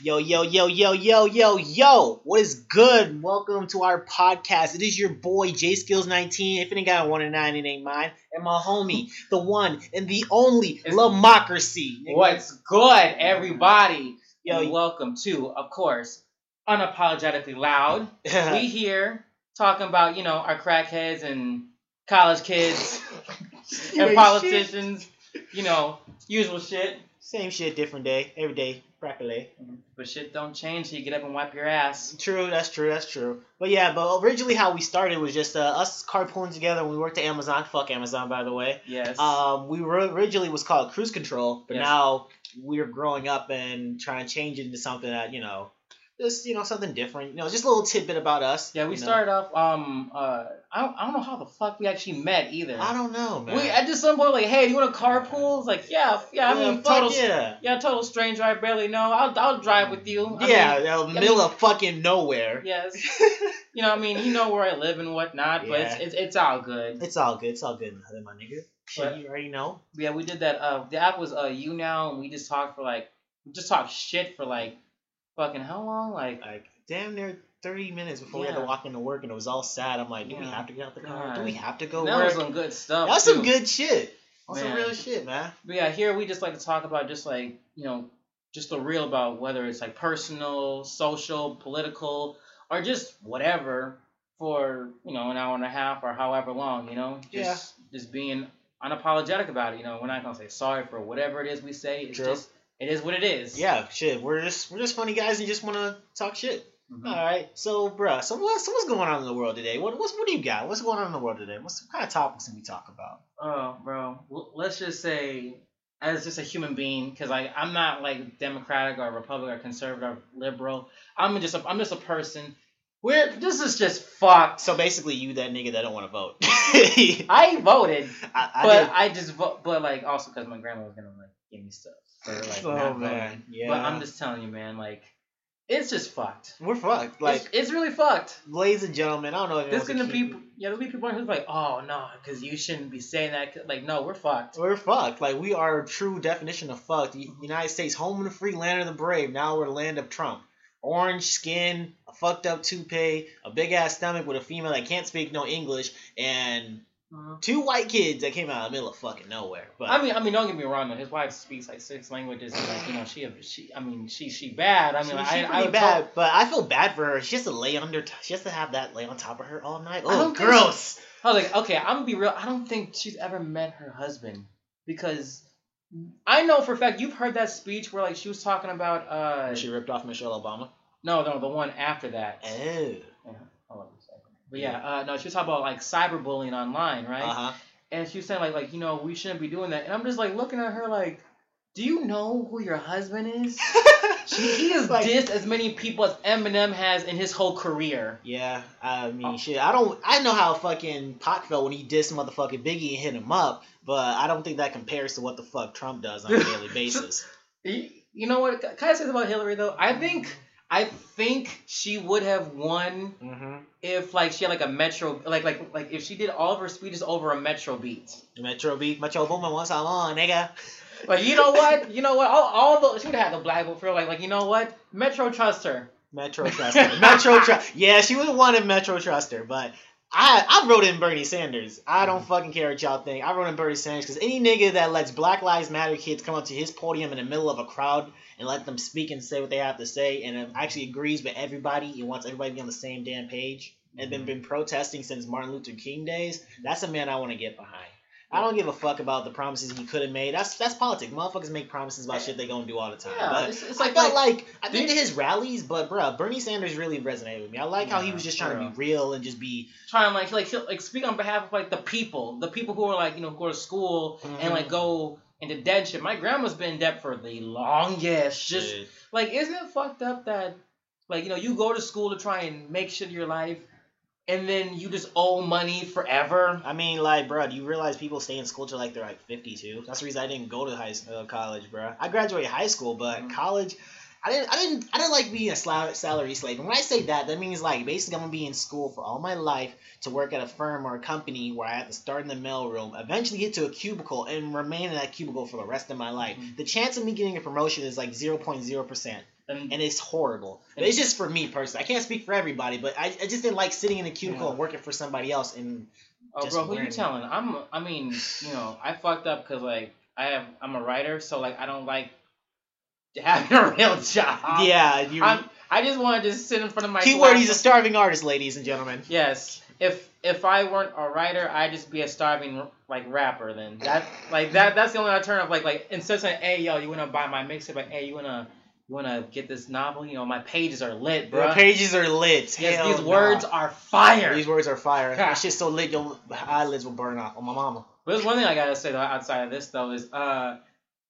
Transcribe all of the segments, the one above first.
Yo, yo, yo, yo, yo, yo, yo. What is good? Welcome to our podcast. It is your boy, J Skills 19. If it ain't got a 1 and 9, it ain't mine. And my homie, the one and the only It's- Lamocracy. What's good, everybody? Yo, And welcome to, of course, unapologetically loud. we here talking about you know our crackheads and college kids and politicians. You know, usual shit. shit. Same shit, different day. Every day. Broccoli. But shit don't change. So you get up and wipe your ass. True, that's true, that's true. But yeah, but originally how we started was just uh, us carpooling together when we worked at Amazon. Fuck Amazon, by the way. Yes. Um, we were originally was called cruise control, but Yes. now we're growing up and trying to change it into something that you know, just you know something different. You know, just a little tidbit about us. yeah, we you know. started off. Um. Uh. I don't, I don't know how the fuck we actually met either. I don't know, man. We at just some point like, hey, do you want to carpool? It's like, yeah, yeah. I mean, fuck total. yeah. Yeah, total stranger. I barely know. I'll I'll drive with you. I yeah, mean, the I middle mean- of fucking nowhere. yes. You know, I mean, you know where I live and whatnot, but it's, it's it's all good. It's all good. It's all good, my nigga. Shit, But- you already know. Yeah, we did that. Uh, the app was uh you now, and we just talked for like, we just talked shit for like, fucking how long? Like, Like damn near thirty minutes before we had to walk into work, and it was all sad. I'm like, do we have to get out the car? Do we have to go that work? was some good stuff. That's too. some good shit. That's some real shit, man. But yeah, here we just like to talk about just like you know, just the real about whether it's like personal, social, political, or just whatever for you know an hour and a half or however long. You know, just just being unapologetic about it. You know, we're not gonna say sorry for whatever it is we say. It's True. just it is what it is. Yeah, shit. We're just we're just funny guys and just want to talk shit. Mhm. All right. So, bruh, so what's so what's going on in the world today? What what's what do you got? What's going on in the world today? What's what kind of topics can we talk about? Oh, bro. L- let's just say, as just a human being, because like I'm not like Democratic or Republican or conservative or liberal. I'm just a, I'm just a person. We're this is just fucked. So basically, you that nigga that don't want to vote. I, I voted, I but did. I just vote. But like also because my grandma was gonna like give me stuff like Oh, not man. Yeah. But I'm just telling you, man. Like, it's just fucked. We're fucked. Like, it's, it's really fucked. ladies and gentlemen, I don't know if There's gonna be keep- yeah, there'll be people who's like, oh no, because you shouldn't be saying that. Like, no, we're fucked. We're fucked. Like we are a true definition of fucked. United States, home of the free, land of the brave. Now we're the land of Trump. Orange skin, a fucked up toupee, a big ass stomach with a female that can't speak no English, and Mhm. two white kids that came out of the middle of fucking nowhere. But I mean, I mean, don't get me wrong. Though his wife speaks like six languages, and like you know, she, she, I mean, she, she bad. I mean, she, like, she I, I would bad. But I feel bad for her. She has to lay under. She has to have that lay on top of her all night. Oh, don't think- gross. I was like, okay, I'm gonna be real. I don't think she's ever met her husband because I know for a fact you've heard that speech where like she was talking about uh She ripped off Michelle Obama. no no the one after that. Oh. Yeah, hold on a second. But yeah, uh, no, she was talking about like cyberbullying online, right? Uh huh. and she was saying like like you know we shouldn't be doing that, and I'm just like looking at her like, do you know who your husband is? She, he has Like- dissed as many people as Eminem has in his whole career. Yeah, I mean, Oh. shit. I don't. I know how fucking Pac felt when he dissed motherfucking Biggie and hit him up, but I don't think that compares to what the fuck Trump does on a daily basis. You, know what? Can I say something about Hillary though? I think I think she would have won Mm-hmm. if like she had like a metro like like like if she did all of her speeches over a metro beat. Metro beat, Metro Boomin, once I'm on, nigga. Like you know what? You know what? All, all the she would have had the black vote for. Like like you know what? Metro trust her. Metro trust her. Metro Trust. Yeah, she would have wanted Metro trust her, but I I wrote in Bernie Sanders. I don't mm-hmm. fucking care what y'all think. I wrote in Bernie Sanders because any nigga that lets Black Lives Matter kids come up to his podium in the middle of a crowd and let them speak and say what they have to say and actually agrees with everybody and wants everybody to be on the same damn page and been mm-hmm. been protesting since Martin Luther King days. That's a man I want to get behind. I don't give a fuck about the promises he could have made. That's that's politics. Motherfuckers make promises about shit they gonna do all the time. Yeah, but it's, it's I felt like, like I been to his rallies, but bruh, Bernie Sanders really resonated with me. I like how he was just trying to be real and just be trying to like like like speak on behalf of like the people, the people who are like you know go to school and like Mhm. go into debt shit. My grandma's been in debt for the longest. Just shit. like isn't it fucked up that like you know you go to school to try and make shit of your life, and then you just owe money forever. I mean, like, bruh, do you realize people stay in school till like they're like 52? That's the reason I didn't go to high uh, college, bruh. I graduated high school, but Mhm. college, I didn't, I didn't, I didn't like being a sal- salary slave. And when I say that, that means like basically I'm gonna be in school for all my life to work at a firm or a company where I have to start in the mailroom, eventually get to a cubicle, and remain in that cubicle for the rest of my life. Mhm. The chance of me getting a promotion is like 0.0 percent. And, and it's horrible. But it's just for me personally. I can't speak for everybody, but I, I just didn't like sitting in a cubicle Yeah. and working for somebody else. And oh, just bro, who you telling? I'm. I mean, you know, I fucked up because like I have. I'm a writer, so like I don't like having a real job. yeah, you. I'm. I just want to just sit in front of my. Keyword: He's a starving artist, ladies and gentlemen. Yes. If if I weren't a writer, I'd just be a starving like rapper. Then that like that that's the only alternative. Like like instead of saying, "Hey yo, you wanna buy my mixtape?" Like, "Hey, you wanna you wanna get this novel?" You know, my pages are lit, bro. The pages are lit. yes, Hell these nah. words are fire. These words are fire. Ha. that shit's so lit, your eyelids will burn off. On my mama. But there's one thing I gotta say though, outside of this though, is uh,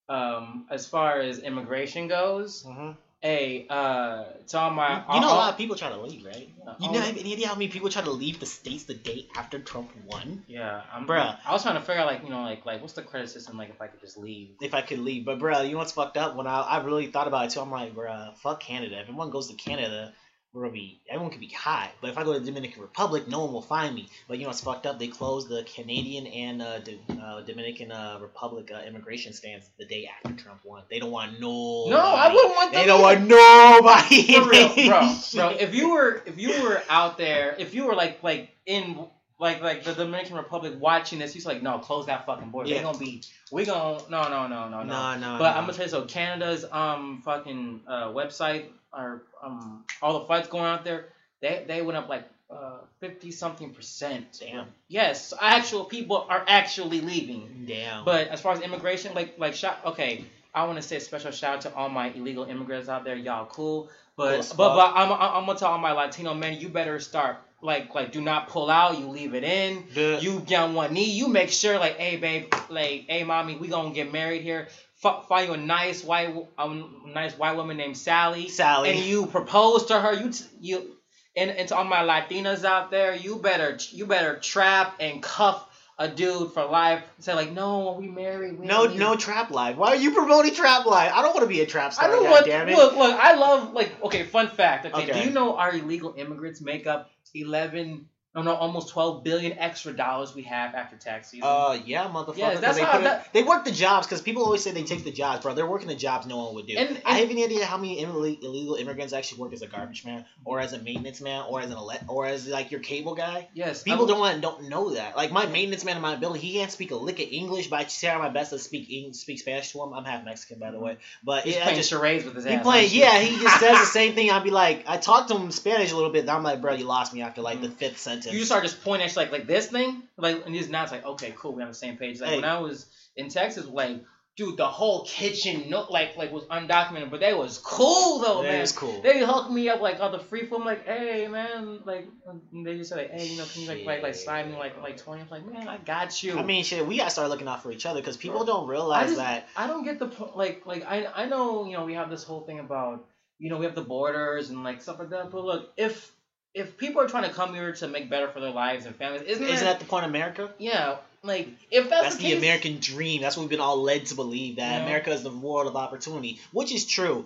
um, as far as immigration goes, hmm hey, uh, to all my You know, a lot of people try to leave, right? You know, have any idea how many people try to leave the states the day after Trump won? Yeah, I'm, Bruh. I was trying to figure out like you know like like what's the credit system like if I could just leave. If I could leave, but bro, you know what's fucked up? When I I really thought about it too, I'm like, bro, fuck Canada. If everyone goes to Canada, we're gonna be everyone could be high. But if I go to the Dominican Republic, no one will find me. But you know it's fucked up? They closed the Canadian and uh, D- uh, Dominican uh, Republic uh, immigration stands the day after Trump won. They don't want no. No, I wouldn't want They don't want nobody. For real, bro, bro. If you were if you were out there, if you were like like in like like the Dominican Republic watching this, he's like, no, close that fucking border. Yeah. They're gonna be we gonna no no no no no. No, no. But no. I'm gonna tell you so Canada's um fucking uh, website or um all the fights going out there, they they went up like uh fifty something percent. Damn. Yes, actual people are actually leaving. Damn. But as far as immigration, like like shout okay, I want to say a special shout out to all my illegal immigrants out there. Y'all cool. Cool But as but, but I'm, I'm I'm gonna tell all my Latino men, you better start like like do not pull out. You leave it in. The- You get on one knee. You make sure like, hey babe, like hey mommy, we gonna get married here. F- find you a nice white a nice white woman named Sally. Sally. And you propose to her. You t- you and, and to all my Latinas out there, you better you better trap and cuff a dude for life. Say like, no, we married. We no, no trap life. Why are you promoting trap life? I don't want to be a trap star. I don't God want. damn it. Look, look. I love like. Okay, fun fact. Okay, Okay. do you know our illegal immigrants make up eleven? No, no, almost twelve billion extra dollars we have after tax season. Uh, yeah, motherfucker. Yeah, that's they, how- that- they work the jobs because people always say they take the jobs, bro. They're working the jobs no one would do. And- I have any idea how many illegal immigrants actually work as a garbage man, or as a maintenance man, or as an ele- or as like your cable guy. yes, People I- don't want don't know that. Like my maintenance man in my building, he can't speak a lick of English, but I try my best to speak Eng- speak Spanish to him. I'm half Mexican, by the way, but He's yeah, I playing just charades with his he ass. playing, aren't yeah. He just says the same thing. I'd be like, I talked to him Spanish a little bit. And I'm like, bro, you lost me after like the fifth sentence. You just start just pointing at like like this thing, like and just now it's like okay, cool, we're on the same page. Like Hey. when I was in Texas, like dude, the whole kitchen no like like was undocumented, but they was cool though, That man. was cool. They hooked me up like on the free form, like, hey man, like and they just said like, hey, you know, can you like like like slide me like like twenty? I'm like, man, I got you. I mean, shit, we gotta start looking out for each other because people don't I realize just- that. I don't get the like like I I know you know we have this whole thing about you know we have the borders and like stuff like that, but look if if people are trying to come here to make better for their lives and families, isn't, Isn't that that the point of America? yeah like if that's, That's the, the case, American dream. That's what we've been all led to believe that Yeah. America is the world of opportunity, which is true.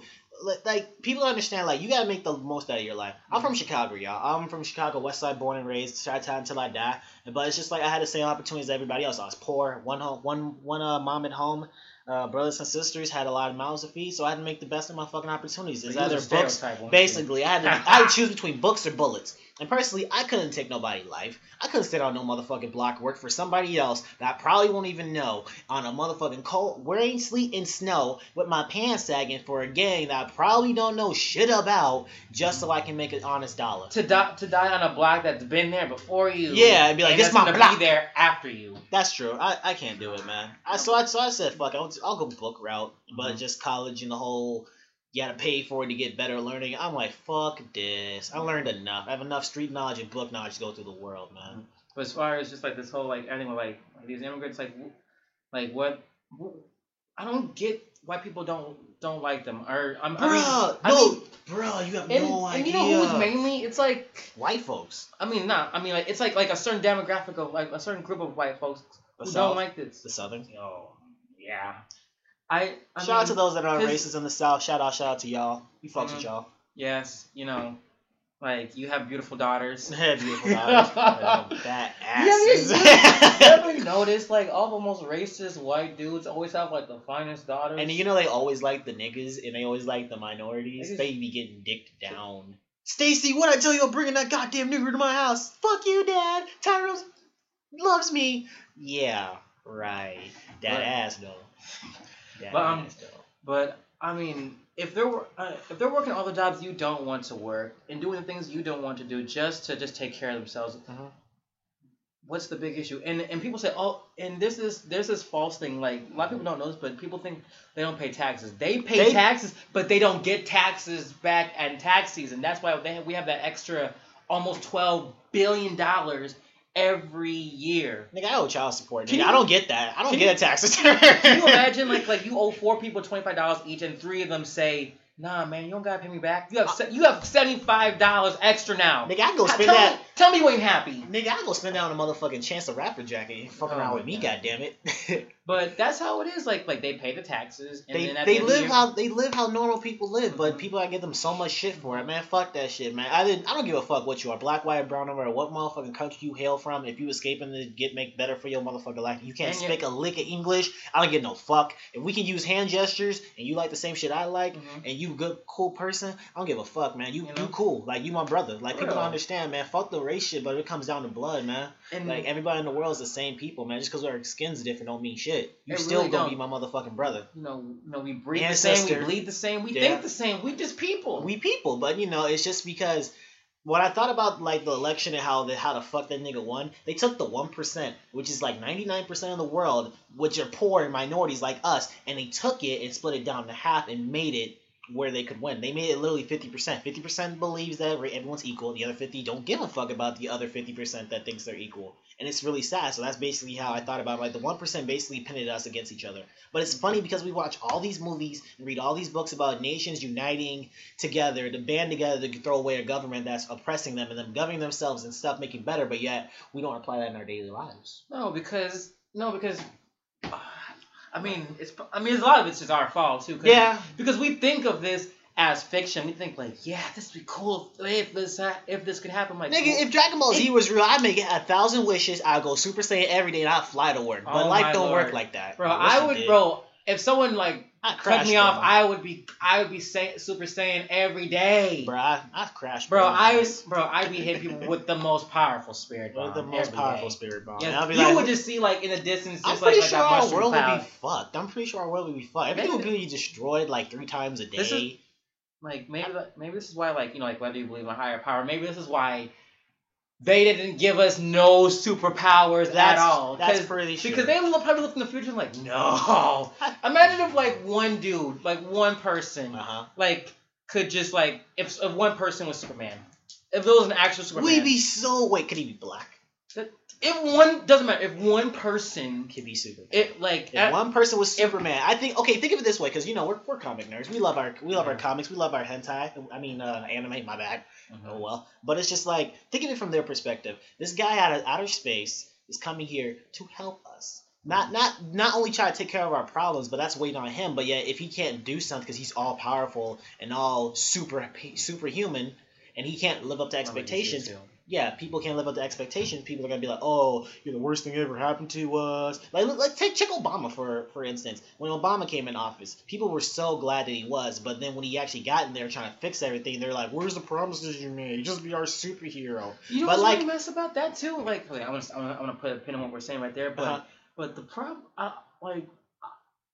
Like people understand, like you gotta make the most out of your life. I'm from Chicago, y'all. I'm from Chicago, West Side, born and raised, chi town until I die. But it's just like I had the same opportunities as everybody else. I was poor, one home, one one uh, mom at home. Uh, brothers and sisters had a lot of mouths to feed, so I had to make the best of my fucking opportunities. It's either books, stereotype, weren't you? basically. I had to, I had to choose between books or bullets. And personally, I couldn't take nobody's life. I couldn't sit on no motherfucking block work for somebody else that I probably won't even know on a motherfucking cold, wearing sleet and snow with my pants sagging for a gang that I probably don't know shit about just so I can make an honest dollar. to die to die on a block that's been there before you. Yeah, I'd be like, and this that's my gonna block. be there after you. That's true. I, I can't do it, man. I so I so I said fuck. I'll, I'll go book route, but Mhm. just college and the whole you gotta pay for it to get better learning. I'm like fuck this. I learned enough. I have enough street knowledge and book knowledge to go through the world, man. But as far as just like this whole like everything with like, like these immigrants, like like what, wh- I don't get why people don't don't like them. Or I'm, I mean, Bruh, I no, mean, bruh, you have and, no and idea. And you know who's mainly? It's like White folks. I mean not. I mean like it's like like a certain demographic of like a certain group of white folks The who South. don't like this. The Southern. Oh yeah. I, I shout out to those that are racist in the South. Shout out, shout out to y'all. We fucks with mm. y'all. Yes, you know, Like you have beautiful daughters. Yeah, beautiful daughters. Fat Yeah, you, you ever notice like all the most racist white dudes always have like the finest daughters? and you know they always like the niggas and they always like the minorities. Niggas- They be getting dicked down. Stacy, what I tell you about bringing that goddamn nigger to my house? Fuck you, Dad. Tyrose loves me. Yeah, right. That But- ass though. That But, um. But I mean, if they're uh, if they're working all the jobs you don't want to work and doing the things you don't want to do just to just take care of themselves, Mhm. what's the big issue? And and people say, oh, and this is there's this false thing. Like a lot of people don't know this, but people think they don't pay taxes. They pay They- taxes, but they don't get taxes back at tax season. That's why they have, we have that extra almost twelve billion dollars every year. Nigga, I owe child support. Nigga, you- I don't get that. I don't get you- a taxes. Can you imagine like like you owe four people twenty five dollars each, and three of them say, "Nah, man, you don't gotta pay me back. You have you have seventy five dollars extra now." Nigga, I go spend that. Me, tell me you ain't happy. Nigga, I go spend that on a motherfucking Chance the Rapper jacket. You fucking Oh around my with me, God. goddammit. But that's how it is. Like like they pay the taxes, and they then at they the end of the live year- how they live how normal people live, but people I give them so much shit for it, man. Fuck that shit, man. I didn't I don't give a fuck what you are, black, white, brown, or what motherfucking country you hail from. If you escaping to get make better for your motherfucking life, you can't And you- speak a lick of English. I don't get no fuck. If we can use hand gestures and you like the same shit I like, Mhm. and you good cool person, I don't give a fuck, man. You You you, cool, like you my brother. Like people don't understand, man. Fuck the race shit, but it comes down to blood, man. and Like everybody in the world is the same people, man. Just because our skin's different don't mean shit. You still really gonna don't. be my motherfucking brother. you know you know we breathe the same, we bleed the same, we Yeah. think the same. We just people. We people, but you know, it's just because when I thought about like the election and how the how the fuck that nigga won, they took the one percent, which is like ninety nine percent of the world, which are poor and minorities like us, and they took it and split it down to half and made it where they could win. They made it literally fifty percent. Fifty percent believes that everyone's equal. The other fifty don't give a fuck about the other fifty percent that thinks they're equal. And it's really sad. So that's basically how I thought about it. Like the one percent basically pitted us against each other. But it's funny because we watch all these movies and read all these books about nations uniting together to band together to throw away a government that's oppressing them and them governing themselves and stuff making better. But yet we don't apply that in our daily lives. No, because no, because I mean, it's I mean, a lot of it's just our fault too. 'cause- Yeah. Because we think of this as fiction. We think like, yeah, this would be cool if, this ha- if this could happen. Like, Nigga, oh. if Dragon Ball Z was real, I'd make it a thousand wishes. I'd go Super Saiyan every day and I'd fly to work. But Oh life don't Lord. work like that. bro, wish I would, did. bro. If someone like I'd cut me bro. off, I would be I would be say, Super Saiyan every day. Bro, I, I'd crash. Bro, I was bro, I'd be hitting people with the most powerful spirit bomb. the most powerful day. spirit bomb. Yeah, be you like, would just see like in the distance, just I'm like, pretty like sure that our world cloud. would be fucked. I'm pretty sure our world would be fucked. Everything would be destroyed like three times a day. Is- Like maybe maybe this is why like you know like whether you believe in a higher power, maybe this is why they didn't give us no superpowers at all. That's pretty sure. Because they probably look in the future and like, no. Imagine if like one dude, like one person, Uh huh. like could just like if, if one person was Superman, if there was an actual Superman, We'd be so. Wait, could he be black? if one doesn't matter if one person, Could be Superman. it like If at- one person was Superman, I think. Okay, think of it this way, because you know we're, we're comic nerds. We love our we love our comics. We love our hentai. I mean, uh, anime. My bad. Mm-hmm. Oh well. But it's just like think of it from their perspective. This guy out of outer space is coming here to help us. Not not not only try to take care of our problems, but that's waiting on him. But yet, if he can't do something because he's all powerful and all super superhuman, and he can't live up to expectations, yeah, people can't live up to expectations. People are gonna be like, "Oh, you're the worst thing that ever happened to us." Like, look, like take check Obama for for instance. When Obama came in office, people were so glad that he was, but then when he actually got in there trying to fix everything, they're like, "Where's the promises you made? Just be our superhero." You know But, what's like- really mess about that too? Like, wait, I want to, I want to put a pin on what we're saying right there, but Uh-huh. but the problem, uh, like,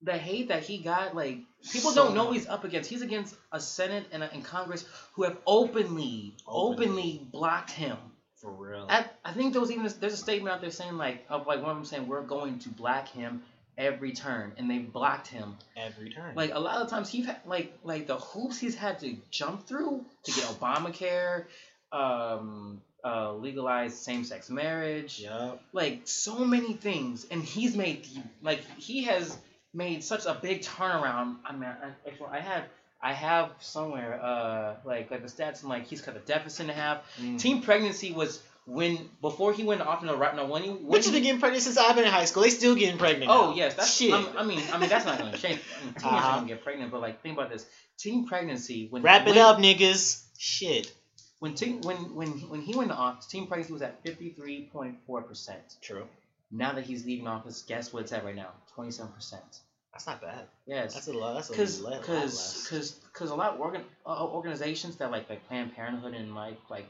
the hate that he got, like, people So don't know he's up against. He's against a Senate and, a, and Congress who have openly, Openly. openly blocked him. For real. At, I think there was even a, there's a statement out there saying like of like one of them saying we're going to black him every turn, and they blocked him. Every turn. Like a lot of times he's had like like the hoops he's had to jump through to get Obamacare, um, uh, legalize same-sex marriage, Yup. like so many things, and he's made the, like he has made such a big turnaround. I mean, I, actually, I have I have somewhere uh like like the stats and like he's cut the deficit in half. Mm. Teen pregnancy was when before he went off in the right no when he when Bitches he, been getting pregnant since I've been in high school. They still getting pregnant. Oh now. yes, that's shit. I'm- I mean, I mean that's not gonna change. I mean, teenagers Uh-huh. are gonna get pregnant, but like think about this: teen pregnancy when Wrap it up, niggas. Shit. when team when when when he went off, office, team pregnancy was at fifty three point four percent. True. Now that he's leaving office, guess what it's at right now? Twenty seven percent. That's not bad. Yes. That's a lot. That's a Cause, lot cause, less. cause, cause a lot of organ, uh, organizations that like like Planned Parenthood and like like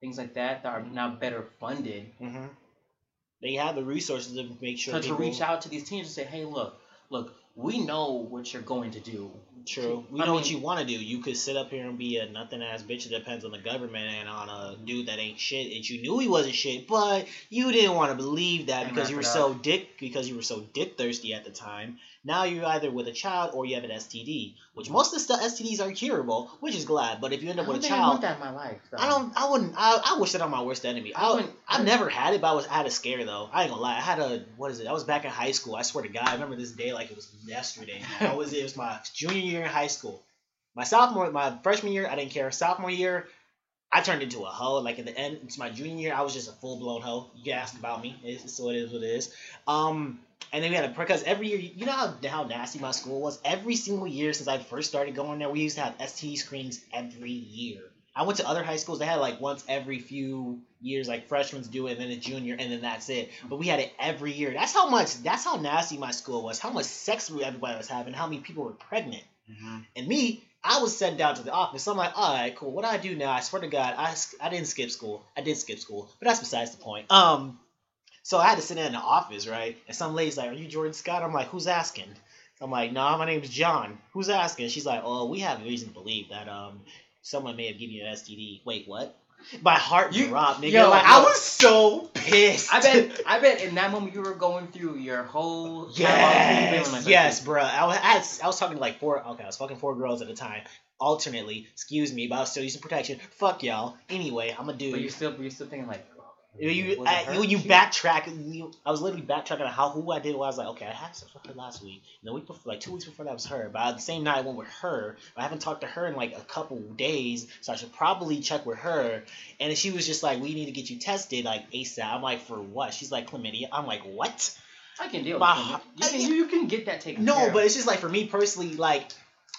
things like that that are now better funded hmm They have the resources to make sure to, to reach out to these teams and say, hey, look, look, we know what you're going to do. True. We I know what you want to do. You could sit up here and be a nothing ass bitch that depends on the government and on a dude that ain't shit. And you knew he wasn't shit, but you didn't want to believe that because you were so dick because you were so dick thirsty at the time. Now you're either with a child or you have an STD, which most of the STDs are curable, which is glad. But if you end I up with a think I want child, that in my life. Though. I don't. I wouldn't. I, I wish that on my worst enemy. I I, wouldn't- I've never had it, but I was I had a scare though. I ain't gonna lie. I had a what is it? I was back in high school. I swear to God, I remember this day like it was yesterday. That was it. It was my junior year in high school. My sophomore, my freshman year, I didn't care. Sophomore year, I turned into a hoe. Like at the end, it's my junior year. I was just a full blown hoe. You can ask about me. It's, so it is what it is. Um, and then we had a because every year, you know how, how nasty my school was. Every single year since I first started going there, we used to have STD screenings every year. I went to other high schools. They had like once every few years, like freshmen do it, and then a junior, and then that's it. But we had it every year. That's how much. That's how nasty my school was. How much sex everybody was having. How many people were pregnant. Mhm. And me, I was sent down to the office. I'm like, all right, cool. What do I do now? I swear to God, I, I didn't skip school. I did skip school, but that's besides the point. Um, so I had to sit in the office, right? And some lady's like, "Are you Jordan Scott?" I'm like, "Who's asking?" I'm like, "Nah, my name's John. Who's asking?" She's like, "Oh, we have reason to believe that um someone may have given you an STD." Wait, what? My heart You- dropped, nigga. yo, like I was so pissed. I bet, I bet in that moment you were going through your whole catalog of feelings, Yes, yes, bruh. I was, I, had, I was talking to like four. Okay, I was fucking four girls at a time, alternately. Excuse me, but I was still using protection. Fuck y'all. Anyway, I'm a dude. But you still, but you're still thinking like, You, you, I, when you backtrack, you, I was literally backtracking on how who I did. Well, I was like, okay, I had sex with her last week. And the week before, like two weeks before that was her. But the same night I went with her. I haven't talked to her in like a couple days, so I should probably check with her. And she was just like, we need to get you tested like ASAP. I'm like, for what? She's like, chlamydia. I'm like, what? I can deal My with it. You can, you, you can get that taken care No, but it's just like for me personally, like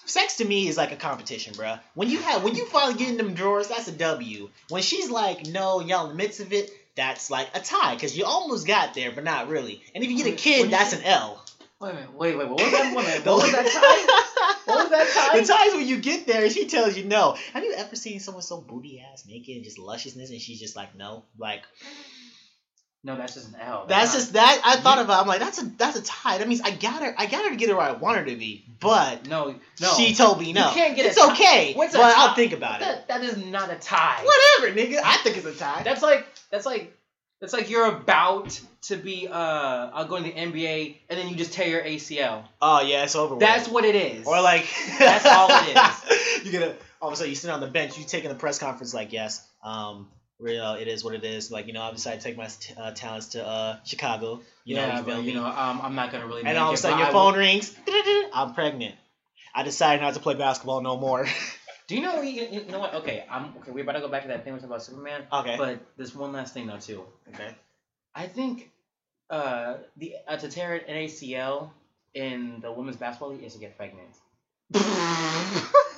sex to me is like a competition, bruh. When you have when you finally get in them drawers, that's a W. When she's like, no, y'all in the midst of it, that's like a tie because you almost got there, but not really. And if you get a kid, that's an L. Wait a minute, wait, wait, what was that? Wait what was that tie? What was that tie? The times when you get there, and she tells you no. Have you ever seen someone so booty ass naked and just lusciousness, and she's just like no, like No, that's just an L. that's not- just that. I thought You- about. I'm like that's a that's a tie. That means I got her. I got her to get her where I want her to be, but no, no. she told me no. You can't get a it's okay, What's but I'll think about it. that, that is not a tie. Whatever, nigga. I think it's a tie. That's like that's like that's like you're about to be uh, uh going to the NBA and then you just tear your ACL. oh yeah, it's over. with. That's what it is. Or like That's all it is. you gonna all of a sudden you sit on the bench, you taking the press conference like yes, um, real it is what it is. Like you know, I decided to take my uh, talents to uh Chicago. You yeah, know, you but you know, um, I'm not gonna really. and all of a sudden your I phone will- rings. I'm pregnant. I decided not to play basketball no more. Do you know? You, you know what? Okay, I'm okay. We're about to go back to that thing we talked about Superman. okay. But there's one last thing though too. okay. I think uh the uh, to tear an ACL in the women's basketball league is to get pregnant.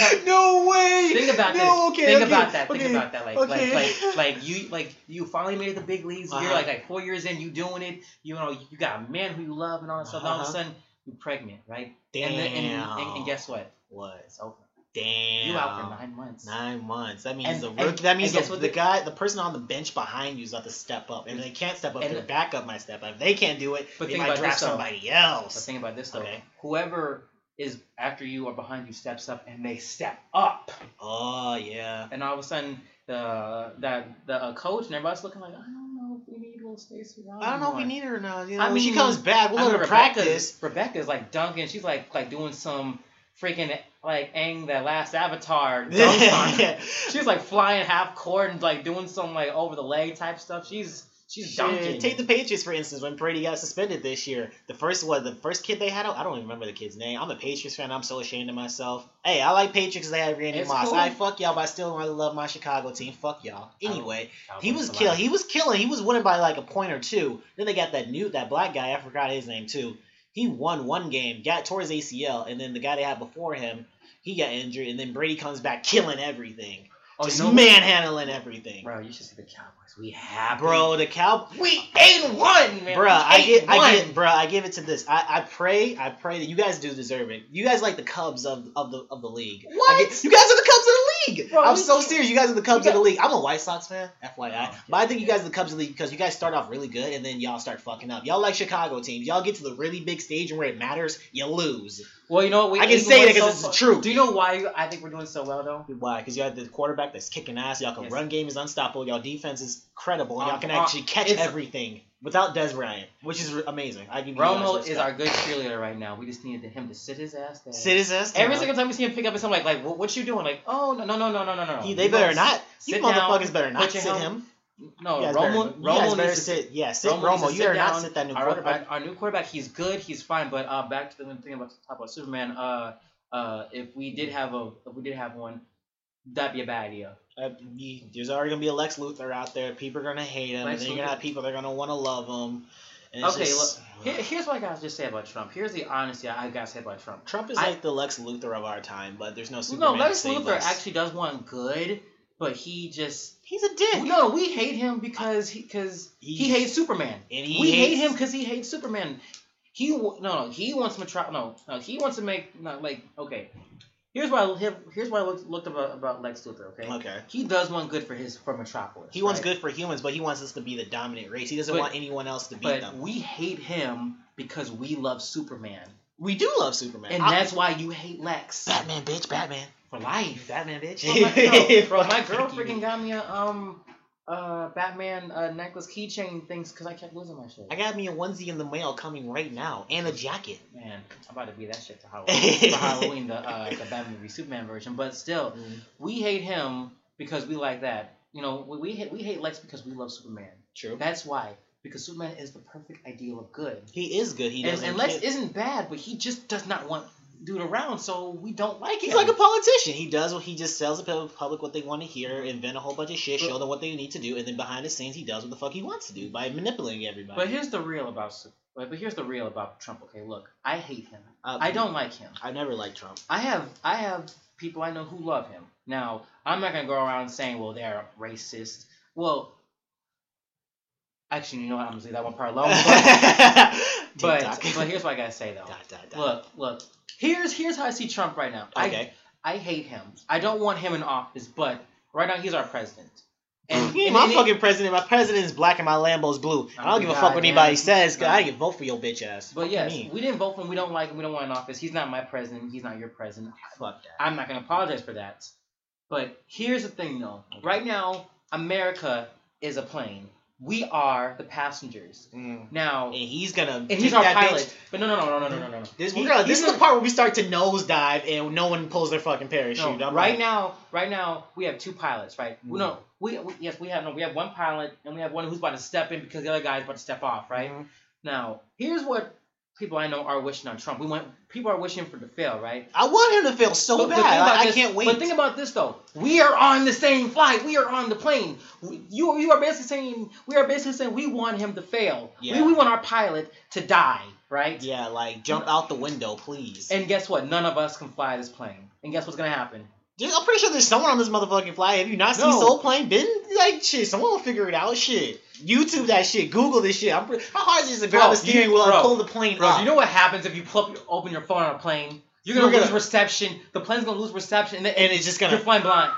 no way. Think about no, this. Okay, think okay, about that. okay, Think about that. Like, like, like, like you, like you finally made it the big leagues. You're Uh-huh. like, like four years in, you doing it. You know, you got a man who you love and all that stuff. And all of a Uh-huh. sudden, you're pregnant, right? Damn. And, then, and, and, and guess what? what? It's over. Damn. You out for nine months. Nine months. That means And- the rookie, that means the, the guy, the person on the bench behind you is about to step up, and they can't step up. And the backup might step up. If they can't do it, But they think might about draft this, somebody But else. think about this though. Okay. Whoever is after you or behind you steps up and they step up, Oh yeah. and all of a sudden the that the uh, coach and everybody's looking like, I don't know if we need little Stacey Rob I don't know if we need her or not. You know, I when she comes back, we'll I let mean, her Rebecca's, practice. Rebecca's like dunking. She's like like doing some freaking like Aang that last Avatar dunk on. yeah. She's like flying half court and like doing some like over the leg type stuff. She's she's dunking. Take the Patriots for instance. When Brady got suspended this year, the first what the first kid they had I don't even remember the kid's name. I'm a Patriots fan. I'm so ashamed of myself. Hey, I like Patriots they had Randy It's Moss. cool. I fuck y'all, but I still really love my Chicago team. Fuck y'all. Anyway, he Cowboys was for kill. life. He was killing. He was winning by like a point or two. Then they got that new that black guy. I forgot his name too. He won one game, got tore his ACL, and then the guy they had before him, he got injured, and then Brady comes back killing everything, Oh, just manhandling everything. bro, you should see the Cowboys. We have Bro, the cow. We eight and one, man. We I get, I get, bruh, I give it to this. I, I pray, I pray that you guys do deserve it. You guys like the Cubs of, of the of the league. What? get- you guys are the Cubs of the league. Bro, I'm so serious. You guys are the Cubs we of the league. I'm a White Sox fan, FYI. Oh, But I think you guys are the Cubs of the league because you guys start off really good and then y'all start fucking up. Y'all like Chicago teams. Y'all get to the really big stage and where it matters, you lose. Well, you know what? We I can say that 'cause so it's truth. Do you know why I think we're doing so well though? Why? Because you have the quarterback that's kicking ass. Y'all can Yes. run game is unstoppable. Y'all defense is credible. And y'all can uh, actually catch it's- everything without Dez Bryant, which is amazing. I give Romo is our good cheerleader right now. We just needed him to sit his ass down. Sit his ass Every single time we see him pick up his something like, like, what, what you doing? Like, oh no no no no no no no. They better not. You down, motherfuckers better not sit him. No, You Romo. better, Romo needs to sit. Yeah, sit Romo, Romo. you sit better not down. sit that new our, quarterback. Our, our new quarterback, he's good, he's fine. But uh, back to the thing about talk about Superman. Uh, uh, if we did have a, if we did have one, that'd be a bad idea. Uh, you- there's already gonna be a Lex Luthor out there. People are gonna hate him, Lex and then you're gonna have people that are gonna want to love him. Okay, just- Here, here's what I gotta just say about Trump. Here's the honesty I gotta say about Trump. Trump is I- like the Lex Luthor of our time, but there's no no, Superman. to Lex Luthor us. actually does want good, but he just he's a dick. no, we hate him because he because he, He- hates Superman. and he we hate him because he hates Superman. He no no he wants Metro no no he wants to make not like okay. Here's why I, here's why I looked, looked about about Lex Luthor. Okay. Okay. He does want good for his for Metropolis. He wants right? good for humans, but he wants us to be the dominant race. He doesn't But- want anyone else to beat But them. we hate him because we love Superman, We do love Superman. and I- that's why you hate Lex Batman, bitch, Batman, for life. Batman, bitch. Bro, my, bro, my girl freaking got me a um uh Batman uh, necklace keychain things because I kept losing my shit. I got me a onesie in the mail coming right now and a jacket. Man, I'm about to be that shit to Halloween. for Halloween, the uh, the Batman v Superman version. But still, we hate him because we like that. You know, we, we hate we hate Lex because we love Superman. True. That's why. Because Superman is the perfect ideal of good. He is good. He and, doesn't. and Lex isn't bad, but he just does not want dude around, so we don't like him. He's like a politician. He does what he just tells the public what they want to hear, invent a whole bunch of shit, But- show them what they need to do, and then behind the scenes he does what the fuck he wants to do by manipulating everybody. but here's the real about but here's the real about Trump. Okay, look, I hate him. Uh, I don't like him. I never liked Trump. I have I have people I know who love him. Now, I'm not gonna go around saying, well, they're racist. Well, actually, you know what? I'm gonna leave that one part alone. But, but, here's what I gotta say though. Dot, dot, dot. Look, look. Here's here's how I see Trump right now. Okay. I I hate him. I don't want him in office, but right now he's our president. And, mm. He ain't my and- fucking president. My president is black and my Lambo's blue. I don't oh, give a fuck what Goddamn. anybody says. Cause I didn't vote for your bitch ass. But Fuck yes, me. we didn't vote for him. We don't like him. We don't want him in office. He's not my president. He's not your president. Ah, fuck that. I'm not gonna apologize for that. But here's the thing, though. Okay. Right now, America is a plane. We are the passengers. Mm. Now, And he's gonna. and he's our that pilot. bitch. But no, no, no, no, no, no, no, no. This, He- gonna, this is the part where we start to nosedive and no one pulls their fucking parachute. No, right like, now, right now we have two pilots, right? We no, we, we yes we have no, we have one pilot and we have one who's about to step in because the other guy's about to step off, right? Mhm. Now, here's what people I know are wishing on Trump. We want people are wishing for to fail, right? I want him to fail so But- but bad. think about Like, I can't wait. But think about this though. We are on the same flight. We are on the plane. We- You you are basically saying we are basically saying we want him to fail. Yeah. We, we want our pilot to die, right? yeah, like jump out the window, please. And guess what? None of us can fly this plane. And guess what's gonna happen? Dude, I'm pretty sure there's someone on this motherfucking flight. Have you not seen No. Soul Plane? Been like shit. Someone will figure it out. Shit. YouTube that shit. Google this shit. I'm pretty, how hard is it to grab a steering wheel bro, and pull the plane Bro, up? you know what happens if you pull up, open your phone on a plane? You're gonna, gonna- lose reception. The plane's gonna lose reception, and, then, and it's just you're gonna. flying blind.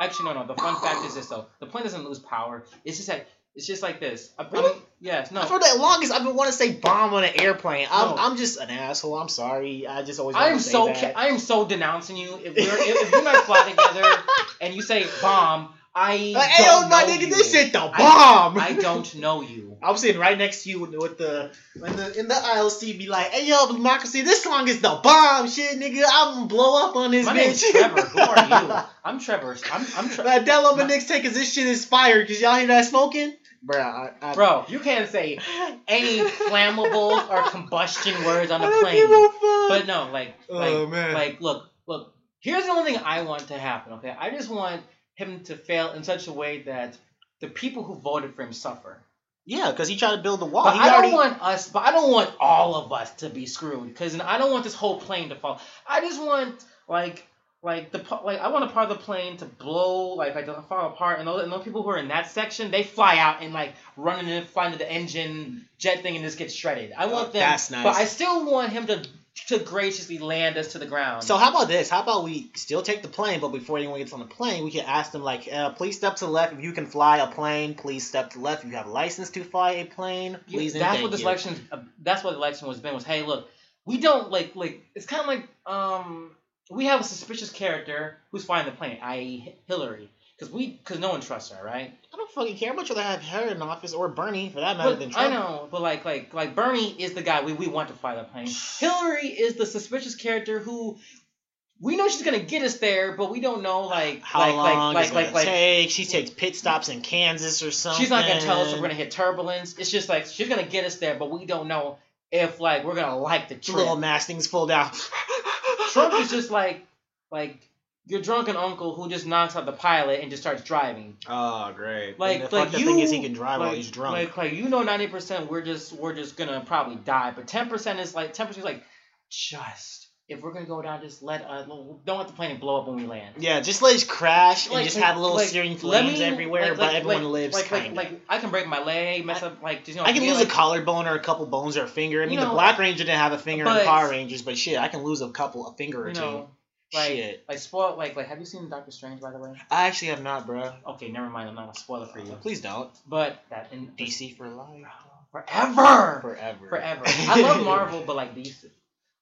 Actually, no, no. The fun fact is this though: the plane doesn't lose power. It's just like it's just like this. I, I Really? mean, yes, no. For the longest, I've been wanting to say bomb on an airplane. I'm, No. I'm just an asshole. I'm sorry. I just always. I am so ca- I am so denouncing you. If we're if, if you and I fly together and you say bomb, I Like, hey, don't yo, my know nigga, you. this shit the I- bomb. I don't know you. I'm sitting right next to you with, the in the in the aisle seat, be like, "Hey yo, democracy, this song is the bomb, shit, nigga. I'm gonna blow up on this My bitch." name's Trevor. Who are you? I'm Trevor. I'm I'm Trevor. That My- Mix take cause this shit is fire. Cause y'all hear that smoking, Bruh, I, I, Bro, you can't say any flammable or combustion words on I a don't plane. give a fuck. But no, like, oh, like, Oh, man. like, look, look. Here's the only thing I want to happen. Okay, I just want him to fail in such a way that the people who voted for him suffer. Yeah, because he tried to build the wall. But he I already, don't want us. But I don't want all of us to be screwed because I don't want this whole plane to fall. I just want like like the like I want a part of the plane to blow like like to fall apart and those, and those people who are in that section they fly out and like run and fly into the engine jet thing and just get shredded. I want Oh, them. that's nice. But I still want him to to graciously land us to the ground. So how about this? How about we still take the plane, but before anyone gets on the plane, we can ask them like, uh, please step to the left if you can fly a plane. Please step to the left if you have a license to fly a plane. Please that's what this election. Uh, that's what the election was been was. Hey, look, we don't like like. It's kind of like um. We have a suspicious character who's flying the plane, i.e., Hillary, because we because no one trusts her, right? I don't fucking care. I'd much rather have her in office or Bernie for that matter But than I know, but like like like Bernie is the guy we, we want to fly the plane. Hillary is the suspicious character who we know she's gonna get us there, but we don't know like How like long like it's like gonna like take? She takes pit stops in Kansas or something. she's not gonna tell us if we're gonna hit turbulence. It's just like she's gonna get us there, but we don't know if like we're gonna like the trip. Little mask things fall down. Trump is just like like your drunken uncle who just knocks out the pilot and just starts driving. Oh, great. Like And the like you thing is he can drive like, while he's drunk. Like like you know ninety percent we're just we're just gonna probably die, but ten percent is like ten percent is like just if we're gonna go down, just let uh don't let the plane blow up when we land. yeah, just let it crash and Like- just like- have little like, searing flames me- everywhere, like- but everyone lives like, like, kind like I can break my leg, mess up like just, you know. I can lose a collarbone or a couple bones or a finger. I mean, the Black Ranger didn't have a finger in but- Power Rangers, but shit, I can lose a couple, a finger or two. know, like shit. like spoil like like have you seen Doctor Strange by the way? I actually have not, bro. Okay, never mind. I'm not gonna spoil it for you. Please don't. But that in DC for life. forever. Forever. forever. I love Marvel, but like these.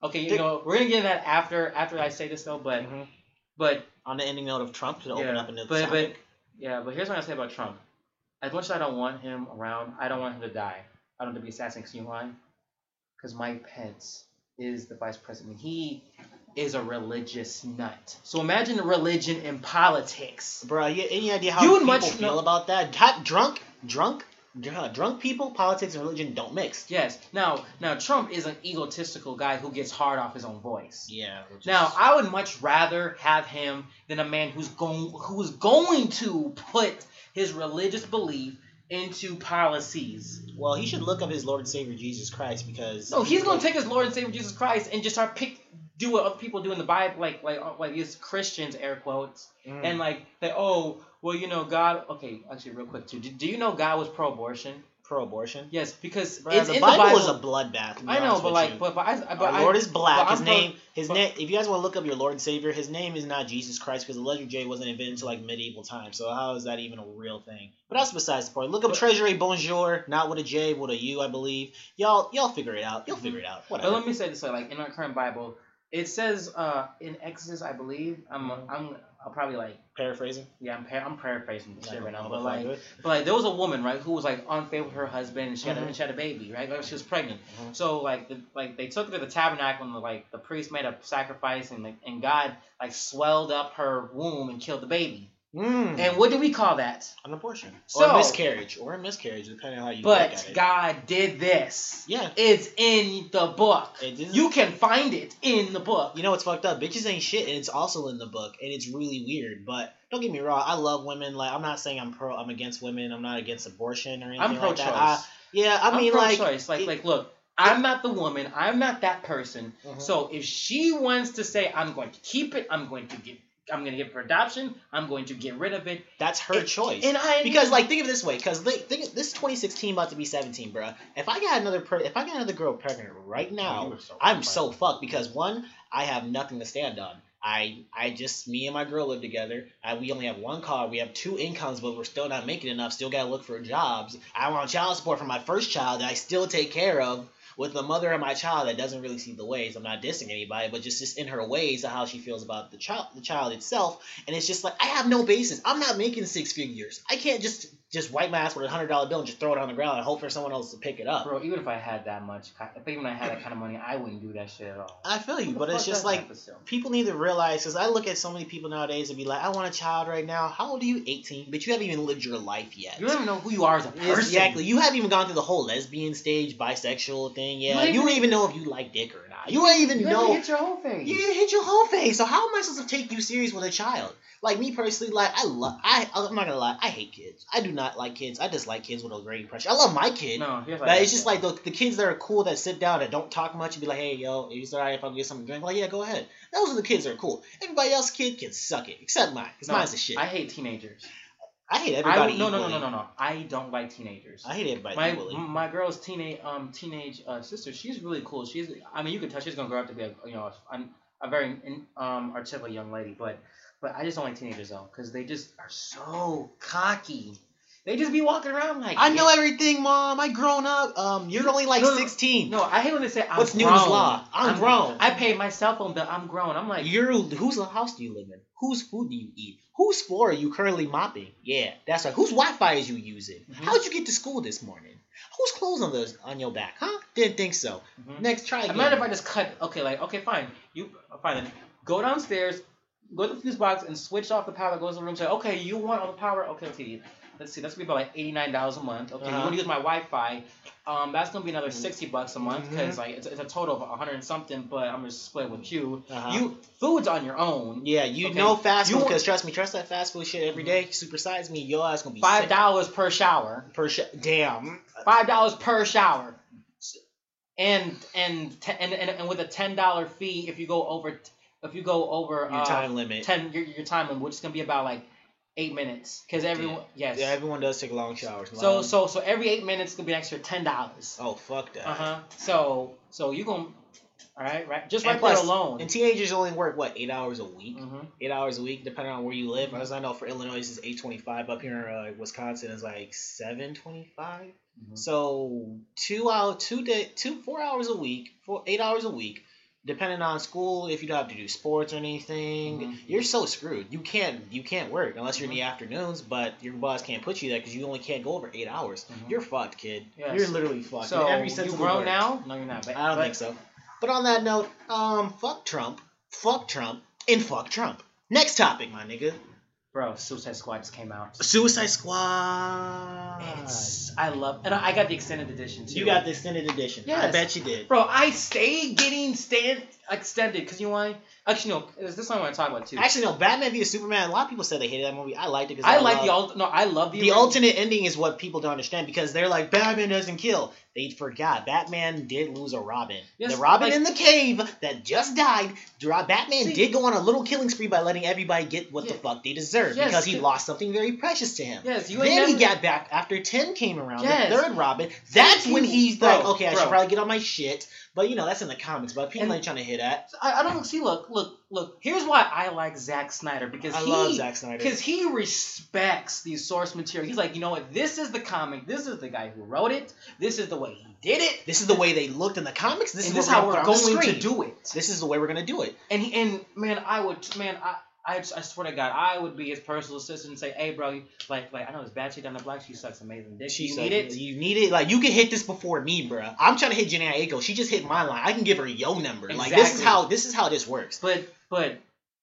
Okay, you Dude. know we're gonna get into that after after I say this though, but Mhm. but On the ending note of Trump to open up into the but but topic. yeah, but here's what I say about Trump. As much as I don't want him around, I don't want him to die. I don't want to be assassinated. 'Cause You know why? Because Mike Pence is the vice president. He is a religious nut. So imagine religion in politics. Bro, you, any idea how You people much feel know- about that? Hot, drunk, drunk, dr- drunk people, politics and religion don't mix. Yes. Now now Trump is an egotistical guy who gets hard off his own voice. Yeah. Now, I would much rather have him than a man who's going who's going to put his religious belief into policies. well, he should look up his Lord and Savior Jesus Christ because No, he's going to take his Lord and Savior Jesus Christ and just start pick do what other people do in the Bible, like like like these Christians air quotes, Mm. and like that. oh well you know God okay actually real quick too do, do you know God was pro-abortion? pro-abortion. Yes, because Bro, it's the in Bible, the Bible. is a bloodbath. I know, but like you. but but I but Our I, Lord is black. His I'm name, his name. If you guys want to look up your Lord and Savior, his name is not Jesus Christ because the letter J wasn't invented until like medieval times. So how is that even a real thing? But that's besides the point. Look up But- Treasury Bonjour, not with a J, with a U, I believe. Y'all, y'all figure it out. You'll figure it out. Whatever. But let me say this way, like in our current Bible, it says uh, in Exodus, I believe. I'm Mhm. I'm I'll probably like Paraphrasing. yeah, I'm par- I'm paraphrasing the shit right now, but like but like there was a woman right who was like unfaithful with her husband and she had a, Mhm. and she had a baby right like she was pregnant. Mhm. So like the, like they took her to the tabernacle and the, like the priest made a sacrifice and like, and God like swelled up her womb and killed the baby. Mm. And what do we call that? an abortion or a miscarriage or a miscarriage, depending on how you look But at it. God did this. yeah, It's in the book. You can find it in the book. You know what's fucked up? Bitches ain't shit, and it's also in the book, and it's really weird. But don't get me wrong, I love women. Like I'm not saying I'm pro, I'm against women. I'm not against abortion or anything I'm like pro-choice. that. I, yeah, I I'm mean like, pro-choice. Like, it- like, look, I'm not the woman. I'm not that person. Mhm. So if she wants to say, I'm going to keep it, I'm going to give, I'm going to give it for adoption, I'm going to get rid of it. that's her it- choice. And I because like think of it this way, because think this 2016 about to be 17, bro. If I got another per- if I got another girl pregnant right now, I'm so fucked because one, I have nothing to stand on. I I just me and my girl live together. I, we only have one car. We have two incomes, but we're still not making enough. Still gotta look for jobs. I want child support for my first child that I still take care of. With the mother of my child that doesn't really see the ways. I'm not dissing anybody, but just just in her ways of how she feels about the child the child itself. And it's just like I have no basis. I'm not making six figures. I can't just just wipe my ass with a hundred dollar bill and just throw it on the ground and hope for someone else to pick it up. Bro, even if I had that much, if even I had that kind of money, I wouldn't do that shit at all. I feel you, but it's just like that for still? people need to realize because I look at so many people nowadays and be like, I want a child right now. How old are you? 18, but you haven't even lived your life yet. You don't even know who you are as a person. Exactly. You haven't even gone through the whole lesbian stage, bisexual thing. Yeah. You You, don't don't even know if you like dick or not. You ain't even You know. haven't hit your whole face. You hit your whole face. So how am I supposed to take you serious with a child? Like me personally, like I love. I I'm not gonna lie. I hate kids. I do not like kids. I dislike kids with a great impression. I love my kid. No, here's But it's just like the, the kids that are cool that sit down and don't talk much and be like, hey, yo, is it alright if I get something to drink? Like, yeah, go ahead. Those are the kids that are cool. Everybody else kid can suck it, except mine, because No, mine's a shit. I I, hate teenagers. Hate I, everybody no, no, no, no, no, no. I don't like teenagers. I hate everybody my equally. my girl's teenage um teenage uh, sister. She's really cool. She's I mean you can tell she's gonna grow up to be a you know a, a very um articulate young lady. But but I just don't like teenagers though because they just are so cocky. They just be walking around like I know everything, mom. I grown up. Um, you're only like No, no, 16. No, I hate when they say I'm What's grown. Newton's law? I'm grown. I pay my cell phone bill. I'm grown. I'm like You're whose house do you live in? Whose food do you eat? Whose floor are you currently mopping? Yeah, that's right. Whose Wi-Fi is you using? Mhm. How'd you get to school this morning? Whose clothes on those on your back? Huh? Didn't think so. Mhm. Next, try again. Imagine if I just cut. Okay, like okay, fine. You fine. Then go downstairs, go to the fuse box, and switch off the power that goes in the room. Say, okay, you want all the power? Okay, okay. Let's see. That's gonna be about like eighty nine dollars a month. Okay, Uh-huh. you're gonna use my Wi-Fi. Um, that's gonna be another sixty bucks a month because like it's, it's a total of a hundred and something. But I'm gonna split with you. Uh-huh. You food's on your own. Yeah, you Okay, know fast you food because trust me, trust that fast food shit every day. Supersize me, your ass gonna be five dollars per shower. per Damn. Five dollars per shower. And and, te- and and and with a ten dollar fee if you go over t- if you go over Your uh, time limit. ten your, your time limit, which is gonna be about like eight minutes, because everyone yes. Yeah, everyone does take long showers. so Long- so so every eight minutes gonna be an extra ten dollars. Oh fuck that. Uh huh. So so you gonna all right right just And right plus- there alone. And teenagers only work what eight hours a week. Mhm. Eight hours a week, depending on where you live. As I know, for Illinois, eight twenty-five. Up here in uh, Wisconsin, is like seven twenty-five. Mhm. So two hour, two day, two four hours a week, four eight hours a week, depending on school. If you don't have to do sports or anything, Mhm. you're so screwed. You can't you can't work unless you're in the afternoons. But your boss can't put you there because you only can't go over eight hours. Mhm. You're fucked, kid. Yes. You're literally fucked. So in every sense you grown now? No, you're not. But, I don't but- think so. But on that note, um, fuck Trump, fuck Trump, and fuck Trump. Next topic, my nigga. Bro, Suicide Squad just came out. Suicide Squad. It's I love and I I got the extended edition too. You got the extended edition. Yeah, I bet you did. Bro, I stay getting stand extended because you know why? Actually, no. This is something I want to talk about too. Actually, no. Batman v Superman. A lot of people said they hated that movie. I liked it because I like the alt. No, I love the. the alternate ending is what people don't understand because they're like Batman doesn't kill. They forgot Batman did lose a Robin. Yes, the Robin like- in the cave that just died. Batman See- did go on a little killing spree by letting everybody get what the fuck they deserve Yes, because he lost something very precious to him. Yes, you then he got back after ten came around. Yes. The third Robin. That's when he's bro, like, okay, I should probably get on my shit. But you know, that's in the comics. But people And- ain't trying to hear that. I, I don't see. Look, look, look. Here's why I like Zack Snyder because I he, love Zack Snyder. Because he respects the source material. He's like, you know what? This is the comic. This is the guy who wrote it. This is the way he did it. This is the way they looked in the comics. This is this is how we're we're gonna put on the going to do it. This is the way we're gonna do it. And he, and man, I would man, I. I, just, I swear to God, I would be his personal assistant and say, "Hey, bro, like, like I know this bad chick down the block. She sucks amazing dick. She you need it." You need it. Like you can hit this before me, bruh. I'm trying to hit Jhené Aiko. She just hit my line. I can give her yo number. Like this is how this is how this works. But but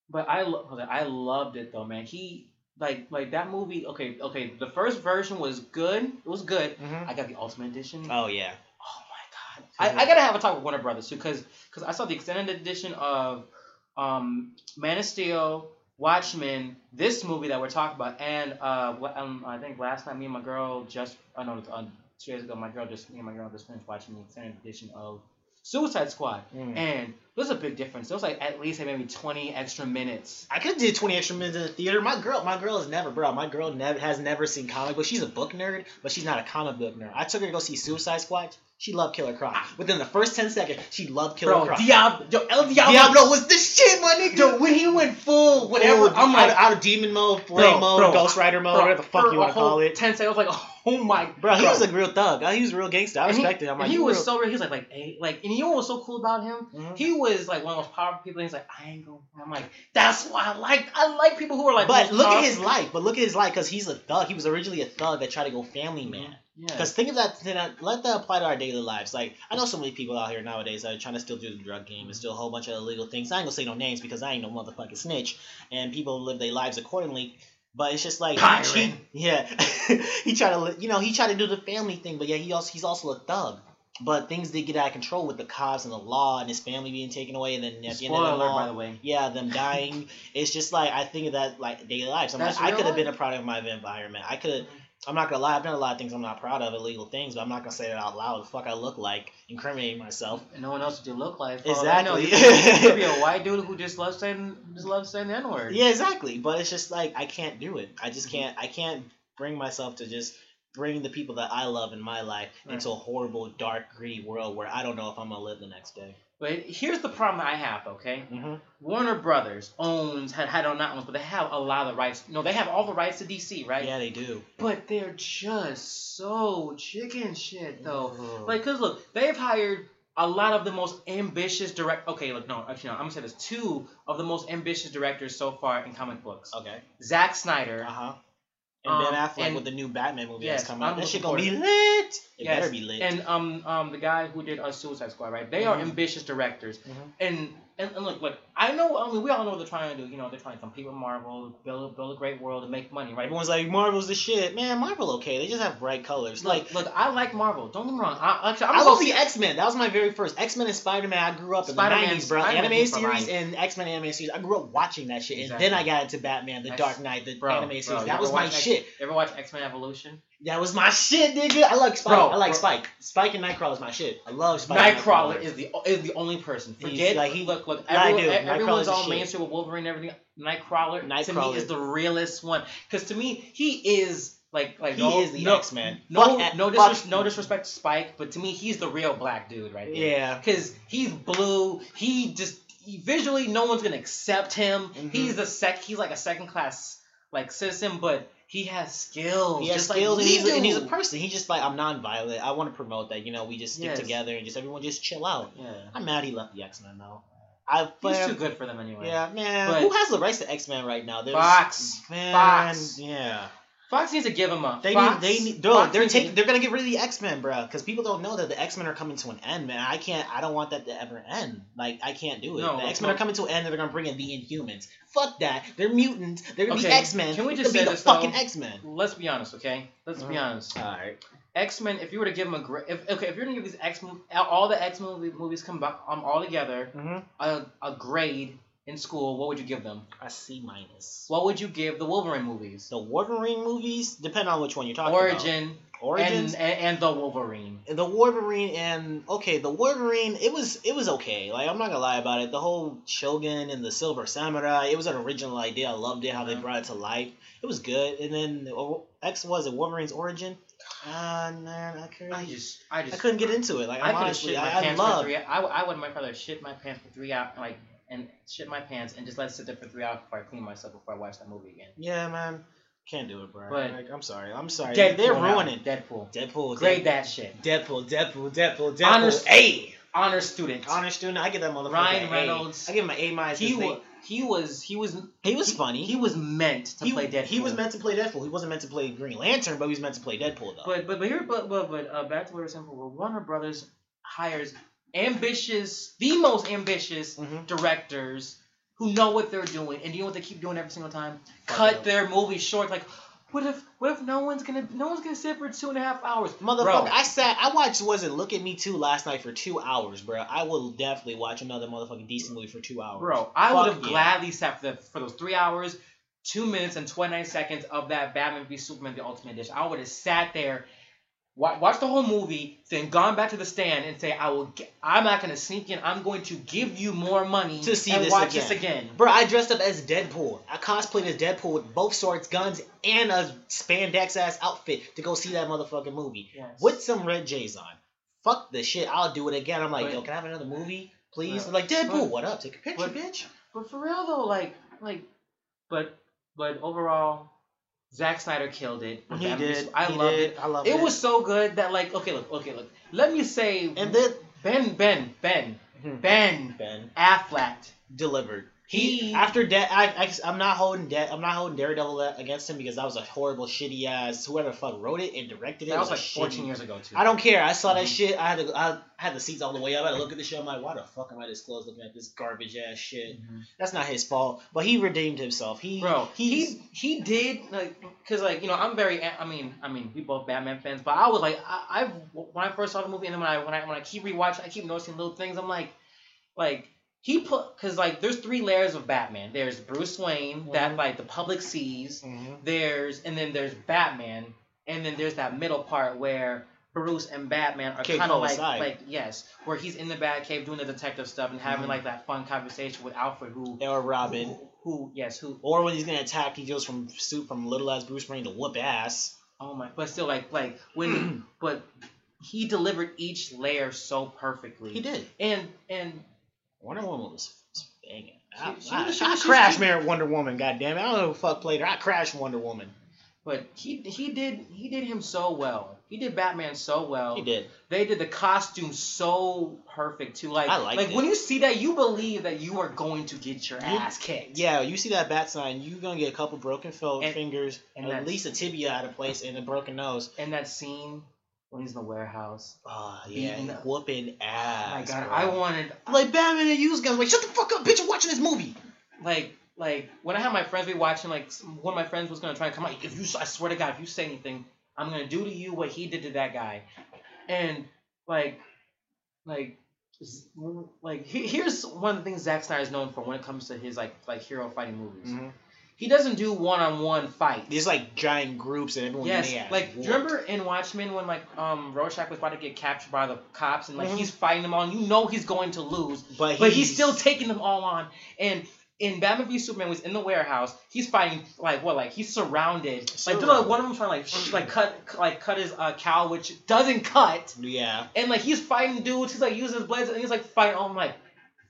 but I lo- I loved it though, man. He like like that movie. Okay, okay. The first version was good. It was good. Mm-hmm. I got the Ultimate Edition. Oh yeah. Oh my god! I, I gotta have a talk with Warner Brothers too, cause cause I saw the extended edition of um Man of Steel, Watchmen, this movie that we're talking about, and uh um, I think last night me and my girl just I know uh, two days ago my girl just me and my girl just finished watching the extended edition of Suicide Squad, Mm. and there's a big difference. There was like at least like maybe 20 extra minutes. I could have did 20 extra minutes in the theater. My girl, my girl has never, bro. My girl never has never seen comic books. She's a book nerd, but she's not a comic book nerd. I took her to go see Suicide Squad. She loved Killer Croc. Within the first 10 seconds, she loved Killer Bro, Croc. Diablo, yo, El Diablo, Diablo was the shit, my nigga. Yo, when he went full, whatever, Full- I'm like, out, of demon mode, flame Bro, mode, bro, Ghost Rider mode, bro, whatever the fuck you want to call it. Ten seconds, I was like, oh my, god. Bro, he was a real thug. He was a real gangster. I And he- respected him. I'm like, he was real- so real. He was like, like, hey, like, and you know what was so cool about him? Mhm. He was like one of those powerful people. And he's like, I ain't gonna. I'm like, that's why I like. I like people who are like. But look at his life. But look at his life because he's a thug. He was originally a thug that tried to go family Mm-hmm. Yeah. Because think of that, then let that apply to our daily lives. Like, I know so many people out here nowadays that are trying to still do the drug game and mm-hmm. still a whole bunch of illegal things. I ain't gonna say no names because I ain't no motherfucking snitch, and people live their lives accordingly. But it's just like, he, yeah, he tried to, you know, he tried to do the family thing, but yeah, he also he's also a thug. but things did get out of control with the cops and the law and his family being taken away, and then at the end of the law, by the way. yeah, them dying. it's just like I think of that like daily lives. I'm That's like I could have been a product of my environment. I could. I'm not gonna lie. I've done a lot of things I'm not proud of, illegal things, but I'm not gonna say it out loud. The fuck I look like, incriminating myself. And no one else would you look like. For all I Exactly. could, be a white dude who just loves saying just loves saying the N word. Yeah, exactly. But it's just like I can't do it. I just can't. I can't bring myself to just bring the people that I love in my life Right. into a horrible, dark, greedy world where I don't know if I'm gonna live the next day. But here's the problem I have. Okay, Mm-hmm. Warner Brothers owns had had on not owns, but they have a lot of the rights. No, they have all the rights to DC, right? Yeah, they do. But they're just so chicken shit though. Mhm. Like, cause look, they've hired a lot of the most ambitious direct. Okay, look, no, actually, no. I'm gonna say this: two of the most ambitious directors so far in comic books. okay. Zack Snyder. Uh huh. And Um, Ben Affleck and- with the new Batman movie Yes, that's coming out. That shit gonna be lit. It Yes, better be lit. And um um the guy who did uh, Suicide Squad, right? They are Mhm. ambitious directors. Mhm. And, and and look, look, I know. I mean, we all know what they're trying to do. You know, they're trying to compete with Marvel, build build a great world, and make money, right? Everyone's like, Marvel's the shit. Man, Marvel okay. They just have bright colors. Like, Like, look, I like Marvel. Don't get me wrong. I, actually, I'm I love the X Men. That was my very first X Men and Spider Man. I grew up in Spider-Man- the nineties, bro. Spider-Man Anime series and X Men anime series. I grew up watching that shit, and then I got into Batman, The That's- Dark Knight, the Bro, anime series. you that was my X- shit. Ever watch X Men Evolution? That was my shit, nigga. I like Spike. Bro, I like bro. Spike. Spike and Nightcrawler is my shit. I love Spike. and Nightcrawler is the is the only person. He's Forget like, he- look look. Yeah, I Everyone, do. everyone's Nightcrawler's the all shit. mainstream with Wolverine and everything. Nightcrawler, to me is the realest one. Because to me, he is like like He no, is the no, X Man. No, Fuck, no, fuck- disres- no disrespect to Spike, but to me, he's the real black dude right there. Yeah. Because he's blue. He just he, visually, no one's gonna accept him. Mhm. He's a sec. He's like a second class like citizen, but he has skills. He has skills like and, he's a, and he's a person. He's just like I'm non-violent. I want to promote that. You know, we just stick Yes. together and just everyone just chill out. Yeah. I'm mad he left the X Men though. I He's too good for them anyway. Yeah, man. But- Who has the rights to X Men right now? There's, Fox. Man, Fox. Yeah. Fox needs to give them up. They Fox, need. They need. Bro, Fox they're taking. They're gonna get rid of the X Men, bro. Because people don't know that the X Men are coming to an end, man. I can't. I don't want that to ever end. Like I can't do it. No, the X Men are coming to an end, and they're gonna bring in the Inhumans. Fuck that. They're mutants. They're gonna be X Men. can we just be say the this, though? fucking X Men? Let's be honest, okay? Let's be Mhm. honest. All right. X Men. If you were to give them a great, if okay, if you're gonna give these X Men, all the X Men movies come back um, all together, Mm-hmm. a, a grade in school, what would you give them? A C minus. What would you give the Wolverine movies? The Wolverine movies depend on which one you're talking Origin about. Origins. and, and and the Wolverine. the Wolverine and okay, the Wolverine it was it was okay. Like I'm not gonna lie about it. The whole Shogun and the Silver Samurai, it was an original idea. I loved it how they brought it to life. It was good. And then X was it Wolverine's origin. Ah man, I couldn't. I just, I I couldn't get into it. Like I I'm have honestly, shit my I, I pants for love. three. I, I would much rather shit my pants for three hours, like, and shit my pants and just let it sit there for three hours before I clean myself before I watch that movie again. Yeah, man, can't do it, bro. But- like, I'm sorry. I'm sorry. Deadpool They're ruining Deadpool. Deadpool. Grade that shit. Deadpool. Deadpool. Deadpool. Deadpool. Honor- A. Honor student. Honor student. I give that motherfucker Ryan an A. Reynolds. I give him an A minus. He was, he was, he was, He was funny. he was meant to he, play Deadpool. He was meant to play Deadpool. He wasn't meant to play Green Lantern, but he was meant to play Deadpool though. But but but here but but but uh, back to what we were saying before. Warner Brothers hires ambitious, the most ambitious Mhm. directors who know what they're doing, and you know what they keep doing every single time? Cut their movies short. Like, what if what if no one's gonna no one's gonna sit for two and a half hours? Motherfucker, Bro, I sat, I watched, was it Look at Me Too last night for two hours, bro. I will definitely watch another motherfucking decent movie for two hours. bro, I would have yeah. gladly sat for the, for those three hours, two minutes and twenty nine seconds of that Batman v Superman: The Ultimate Edition. I would have sat there. Wa- Watch the whole movie, then gone back to the stand and say, "I will. Get, I'm not gonna sneak in. I'm going to give you more money To see and this watch again. this again." Bro, I dressed up as Deadpool. I cosplayed as Deadpool with both swords, guns, and a spandex ass outfit to go see that motherfucking movie Yes. with some red J's on. Fuck this shit. I'll do it again. I'm like, But- yo, can I have another movie, please? But- like Deadpool, but- what up? Take a picture, bitch. But for real though, like like, but but overall, Zack Snyder killed it. He Batman did. I he loved did. it. I love It It was so good that like okay look okay look let me say And then Ben Ben Ben Mhm. Ben Ben Affleck delivered. He, after that, I, I am not holding that. I'm not holding Daredevil against him because that was a horrible, shitty ass. Whoever the fuck wrote it and directed it. That was, was like 14 shitty, years ago too. I don't care. I saw that shit. I had to. I had the seats all the way up. I had to look at the show. I'm like, why the fuck am I this close looking at this garbage ass shit? Mhm. That's not his fault. But he redeemed himself. He, Bro, he he did like because like you know I'm very I mean I mean we both Batman fans, but I was like I, I've when I first saw the movie and then when I when I when I keep rewatching, I keep noticing little things. I'm like like he put because like there's three layers of Batman. There's Bruce Wayne that Mhm. like the public sees. Mhm. There's and then there's Batman, and then there's that middle part where Bruce and Batman are kind of like like yes, where he's in the Batcave doing the detective stuff and having Mhm. like that fun conversation with Alfred, who or Robin. who, who yes, who Or when he's gonna attack, he goes from suit from little ass Bruce Wayne to whoop ass. oh my, but still like like when but he delivered each layer so perfectly. He did. and and Wonder Woman was, was banging. I, She- she I, she I was- she crashed was- Mar- Wonder Woman. God damn it! I don't know who fuck played her. I crashed Wonder Woman. but he he did he did him so well. He did Batman so well. He did. They did the costume so perfect too. Like I like it. when you see that, you believe that you are going to get your You- ass kicked. Yeah, you see that bat sign, you're gonna get a couple broken fo- And- fingers, and at least a tibia out of place, and a broken nose. And that scene when he's in the warehouse. Oh yeah, Beating he up. whooping Oh ass. my god, bro. I wanted like Batman and use guns. Like shut the fuck up, bitch! I'm watching this movie. like like when I had my friends be watching, like one of my friends was gonna try and come out. If you, I swear to God, if you say anything, I'm gonna do to you what he did to that guy. And like, like, like he- here's one of the things Zack Snyder is known for when it comes to his like like hero fighting movies. Mm-hmm. He doesn't do one on one fights. There's like giant groups and everyone Yes, getting their ass like do you remember in Watchmen when like um Rorschach was about to get captured by the cops and like Mhm. he's fighting them all, and you know he's going to lose, But, but he's still taking them all on. And in Batman v Superman was in the warehouse. He's fighting like what? Like he's surrounded. Like, dude, like one of them trying to like sh- like cut like cut his uh, cow, which doesn't cut. Yeah. And like he's fighting dudes. He's like using his blades, and he's like fighting. Oh, I'm like,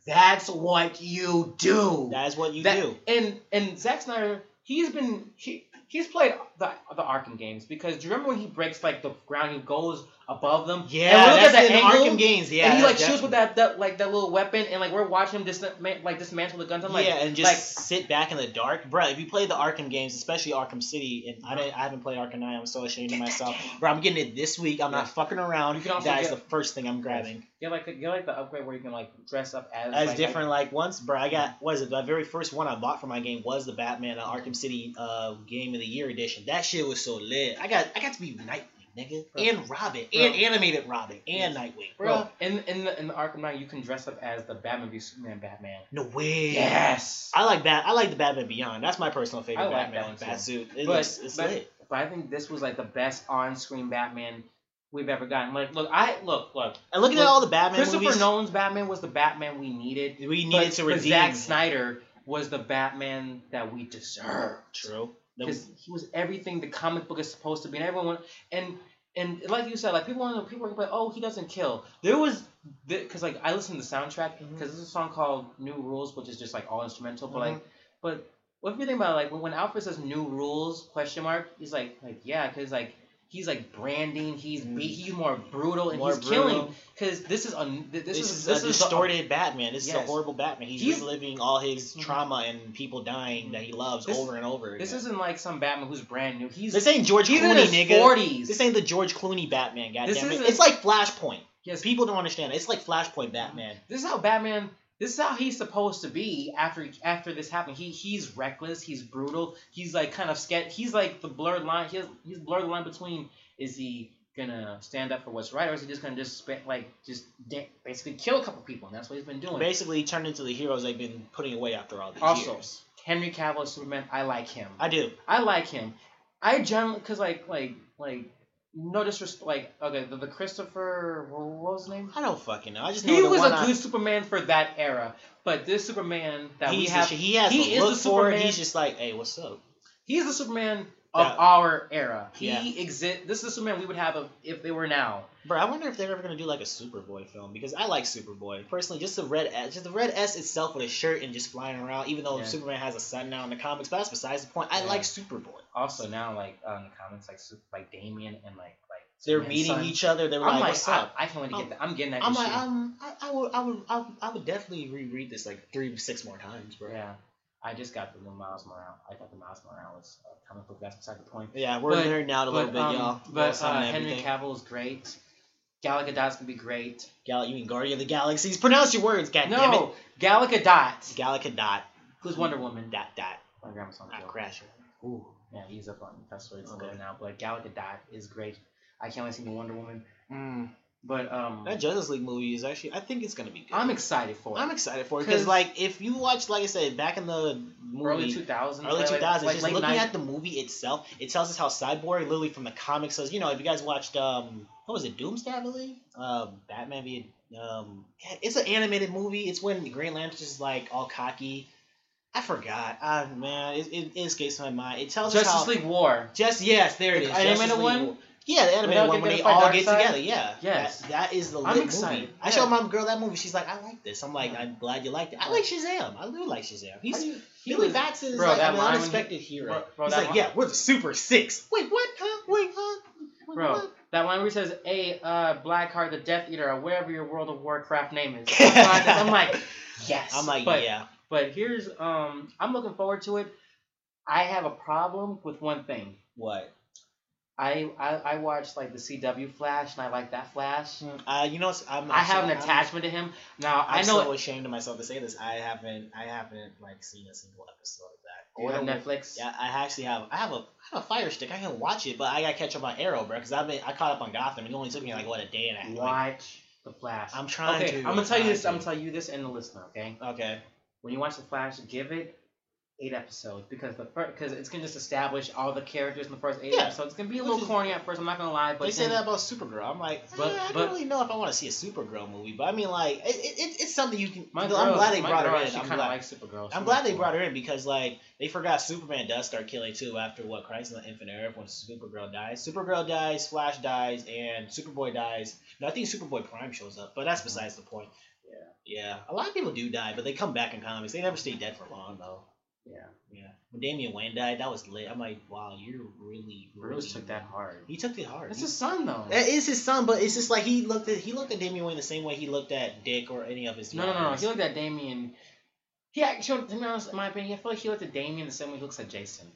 that's what you do. That is what you That- do. And and Zack Snyder, he's been he he's played the the Arkham games because do you remember when he breaks like the ground, he goes above them. Yeah, and we look that's at that in angle, Arkham games. Yeah, and he like that's shoots with that, that like that little weapon, and like we're watching him dis- like dismantle the guns. I'm like, yeah, and just like sit back in the dark, bro. If you play the Arkham games, especially Arkham City, and I didn't, I haven't played Arkham Knight. I'm so ashamed of myself, bro. I'm getting it this week. I'm Yeah. not fucking around. You can also that is get- the first thing I'm grabbing. get like get like the upgrade where you can like dress up as As like, different, like once, bro. I got what is it? The very first one I bought for my game was the Batman uh, Arkham City uh, Game of the Year edition. That shit was so lit. I got, I got to be Nightwing, nigga, Bro. and Robin, Bro. and animated Robin, and Nightwing, bro. Bro, in in the in the Arkham Knight, you can dress up as the Batman v Superman Batman. No way. Yes. I like Bat. I like the Batman Beyond. That's my personal favorite I like Batman that bat suit. It But- looks, it's but- lit. But I think this was like the best on-screen Batman we've ever gotten. Like, look, I look, look. And looking Look, at all the Batman Christopher movies, Nolan's Batman was the Batman we needed. we needed But, to but redeem. Zack Snyder was the Batman that we deserved. True. Because he was everything the comic book is supposed to be, and everyone and and like you said, like people want to people are like, oh, he doesn't kill. There was because like I listened to the soundtrack because Mhm. there's a song called New Rules, which is just like all instrumental, but Mhm. like but what if you think about it, like when, when Alfred says New Rules question mark, he's like like yeah, because like. He's like branding. He's Mm. he's more brutal and More he's brutal. killing because this is un, this, This, is is, this a is distorted Batman. This is a horrible Batman. He's, He's- reliving all his Mhm. trauma and people dying that he loves This- over and over. This isn't like some Batman who's brand new. He's This ain't George he's in Clooney, his nigga. forties. This ain't the George Clooney Batman. Goddamn it! It's like Flashpoint. Yes, People don't understand. It's like Flashpoint Batman. This is how Batman. This is how he's supposed to be after after this happened. He he's reckless. He's brutal. He's like kind of scared. He's like the blurred line. He's he's blurred the line between is he gonna stand up for what's right or is he just gonna just like just basically kill a couple people and that's what he's been doing. Basically, he turned into the heroes they've been putting away after all these Also, years. Henry Cavill Superman. I like him. I do. I like him. I generally because like like like no disrespect. Like okay, the, the Christopher what was his name? I don't fucking know. I just know He the was a I- good Superman for that era, but this Superman that we the have, sh- he has he the is look the for it. Superman- He's just like, hey, what's up? he's the Superman of Yeah. our era. He Yeah. exist. This is the Superman we would have if, if they were now. Bro, I wonder if they're ever gonna do like a Superboy film because I like Superboy personally. Just the red S, just the red S itself with a shirt and just flying around. Even though Yeah. Superman has a son now in the comics, but that's besides the point. I Yeah. like Superboy. Also now like uh, in the comics like like Damian and like like they're Man, meeting son. each other. They're like, like, "What's I, up?" I can't wait to get that. I'm getting that I'm issue. like, um, I, I would, I would, I would, I would definitely reread this like three, six more times, bro. yeah. I just got the Miles Morales. I got the Miles Morales uh, comic book. That's beside the point. Yeah, we're But- nerding out a little But, bit, um, y'all. but uh, Henry. Cavill is great. Gal Gadot's gonna be great. Gal, you mean Guardian of the Galaxies? Pronounce your words, God damn it. no, Gal Gadot. Gal Gadot. Who's Wonder Woman? Dot dot. My grandma's on the Not show. Crasher. Ooh, yeah, he's up on it's Okay. going now. But Gal Gadot is great. I can't wait to see the Wonder Woman. Mm. But um, That Justice League movie is actually, I think it's gonna be good. I'm excited for it. I'm excited for it because like, if you watch, like I said, back in the movie, early 2000s. early 2000s, like just late looking 90s. at the movie itself, it tells us how Cyborg, literally from the comics, says, you know, if you guys watched, um, what was it, Doomsday, I believe? Um, Batman v. Um, it's an animated movie. It's when Green Lantern's just like all cocky. I forgot. Ah, man, it, it, it escapes my mind. It tells us Justice how. League War. Just yes, there it is. animated Justice League one? War. Yeah, the animated one when they all get Darkseid? together. Yeah, Yes. That, that is the I'm lit excited. movie. I showed my girl that movie. She's like, I like this. I'm like, I'm glad you liked it. I like Shazam. I do like Shazam. He's How you- he Billy was- Batson is bro, like that an line when he- unexpected hero. Bro, bro, He's like, line- yeah, we're the Super Six. Wait, what? Huh? Wait, huh? Wait, Bro, what? that line where he says, "Hey, uh, Blackheart, the Death Eater, or whatever your World of Warcraft name is." I'm like, yes. I'm like, but, yeah. But here's, um, I'm looking forward to it. I have a problem with one thing. What? I, I I watched like the CW Flash, and I like that Flash. Uh, you know, I'm. I have an I'm- attachment to him. Now I'm I know so ashamed of myself to say this. I haven't. I haven't like seen a single episode of that. Or- Netflix. Yeah, I actually have. I have a. I have a Fire Stick. I can watch it, but I gotta catch up on Arrow, bro. Because I've been. I caught up on Gotham. And it only took me like what a day and a half. Like, Watch the Flash. I'm trying okay, to. I'm gonna tell you this. I'm gonna tell you this and the listener. Okay. Okay. when you watch the Flash, give it eight episodes because the first because it's gonna just establish all the characters in the first eight Yeah. episodes. It's gonna be a little is- corny at first. I'm not gonna lie, but they say that about Supergirl. I'm like, But- eh, I but- don't really know if I want to see a Supergirl movie, but I mean, like, it, it, it- it's something you can. my I'm glad they brought girl her in. I'm glad, likes Supergirl. I'm glad they brought her in because, like, they forgot Superman does start killing too after what Crisis on Infinite Earth when Supergirl dies. Supergirl dies, Flash dies, and Superboy dies. No, I think Superboy Prime shows up, but that's besides the point. Yeah. Yeah, a lot of people do die, but they come back in comics. They never stay dead for long though. Yeah. Yeah. When Damian Wayne died, that was lit. I'm like, wow, you're really, really. Bruce took that hard. He took it hard. It's He- his son though. That is his son, but it's just like he looked at he looked at Damian Wayne the same way he looked at Dick or any of his. No, no, no, no. He looked at Damian. He actually, to be honest, in my opinion, I feel like he looked at Damian the same way he looks at Jason.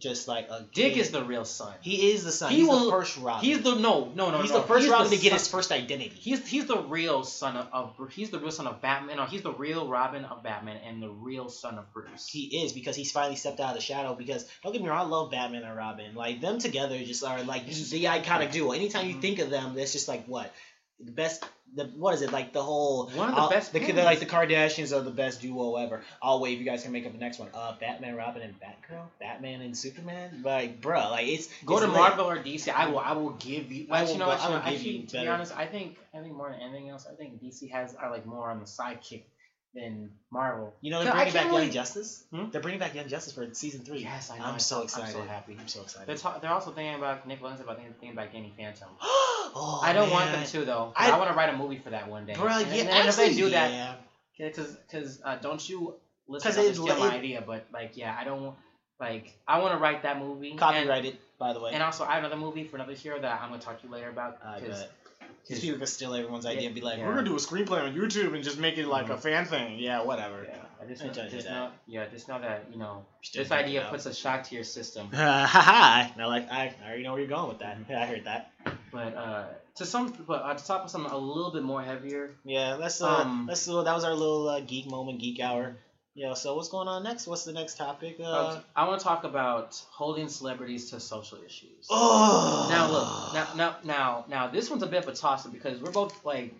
Just like a Dick kid. is the real son. He is the son. He he's will- the first Robin. He's the no, no, no. he's no. the first he's Robin the to get his first identity. He's he's the real son of, of he's the real son of Batman. No, he's the real Robin of Batman and the real son of Bruce. He is because he's finally stepped out of the shadow. Because don't get me wrong, I love Batman and Robin. Like them together just are like the iconic duo. Anytime you Mhm. think of them, that's just like what the best. The what is it like the whole One of the uh, best The, they're like the Kardashians are the best duo ever. I'll wait if you guys can make up the next one. Uh, Batman, Robin, and Batgirl. Batman and Superman. Like, bruh, like it's Go it's to. Marvel or DC. I will. I will give you. I Actually, will go- Actually, I will no, give actually you to be honest, I think I think more than anything else, I think DC has are like more on the sidekick than Marvel. You know they're bringing back can't Young. Justice. Hmm? They're bringing back Young Justice for season three. Yes, I know. I'm so excited. I'm so happy. I'm so excited. They're, ta- they're also thinking about Nick Williams about thinking about Danny Phantom. oh, I don't want them to though. I- I, want to write a movie for that one day. Bro, and, yeah, and actually, if they do that, yeah. because because uh, don't you listen to it- steal my idea, but like yeah, I don't want like I want to write that movie. and- Copyrighted, by the way. And also, I have another movie for another hero that I'm gonna talk to you later about. I 'cause- bet. 'cause- People could steal everyone's idea Yeah, and be like, yeah. "We're gonna do a screenplay on YouTube and just make it like a Mhm. fan thing." Yeah, whatever. Yeah, I just, I know, just that. know, yeah, just know that you know this idea puts a shock to your system. Ha ha! Now, like, I, I already know where you're going with that. Yeah, I heard that. But uh, to some, but uh, to top of something a little bit more heavier. Yeah, let's uh, Um, let's uh, that was our little uh, geek moment, geek hour. Yeah. So what's going on next? What's the next topic? Uh, Uh, I want to talk about holding celebrities to social issues. oh. Now look, now now now now this one's a bit of a toss up because we're both like,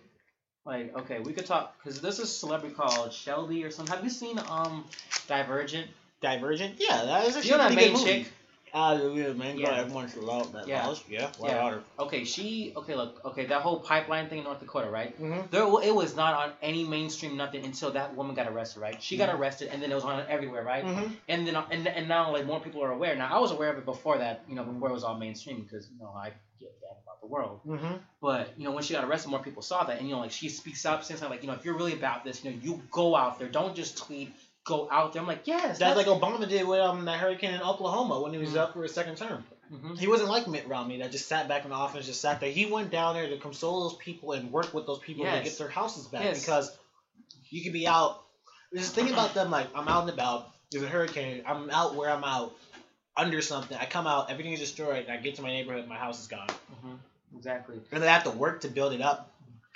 like okay, we could talk because this is a celebrity called Shelby or something. Have you seen um Divergent? Divergent. Yeah, that is actually you know a that good main movie. chick? Ah, yeah, man. Yeah. Everyone should love that. Yeah. Yeah. Yeah. Why Yeah. Okay, she okay look okay that whole pipeline thing in North Dakota right? Mm-hmm. There it was not on any mainstream nothing until that woman got arrested right? She got arrested and then it was on everywhere right? Mm-hmm. And then and, and now like more people are aware. Now I was aware of it before that you know before it was all mainstream because you know I get that about the world. Mm-hmm. But you know, when she got arrested, more people saw that, and you know, like she speaks up, saying something like, you know, if you're really about this, you know, you go out there, don't just tweet, go out there. I'm like, yes, That's like Obama did with um that hurricane in Oklahoma when he was Mhm. up for his second term. Mhm. He wasn't like Mitt Romney that just sat back in the office, just sat there. He went down there to console those people and work with those people to get their houses back Yes. because you could be out. Just think about them like I'm out and about. There's a hurricane. I'm out where I'm out under something. I come out, everything is destroyed, and I get to my neighborhood, my house is gone. Mhm. Exactly. And they have to work to build it up.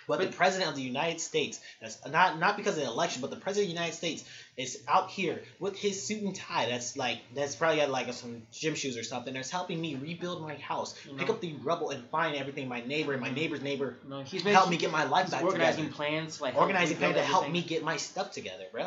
But, the president of the United States, that's not not because of the election, but the president of the United States is out here with his suit and tie. That's like that's probably got like some gym shoes or something. That's helping me rebuild my house, You pick up the rubble, and find everything. My neighbor and my Mhm. neighbor's neighbor No, he's help making- me get my life back organizing together. plans, like Organizing plans to help me get my stuff together, bro.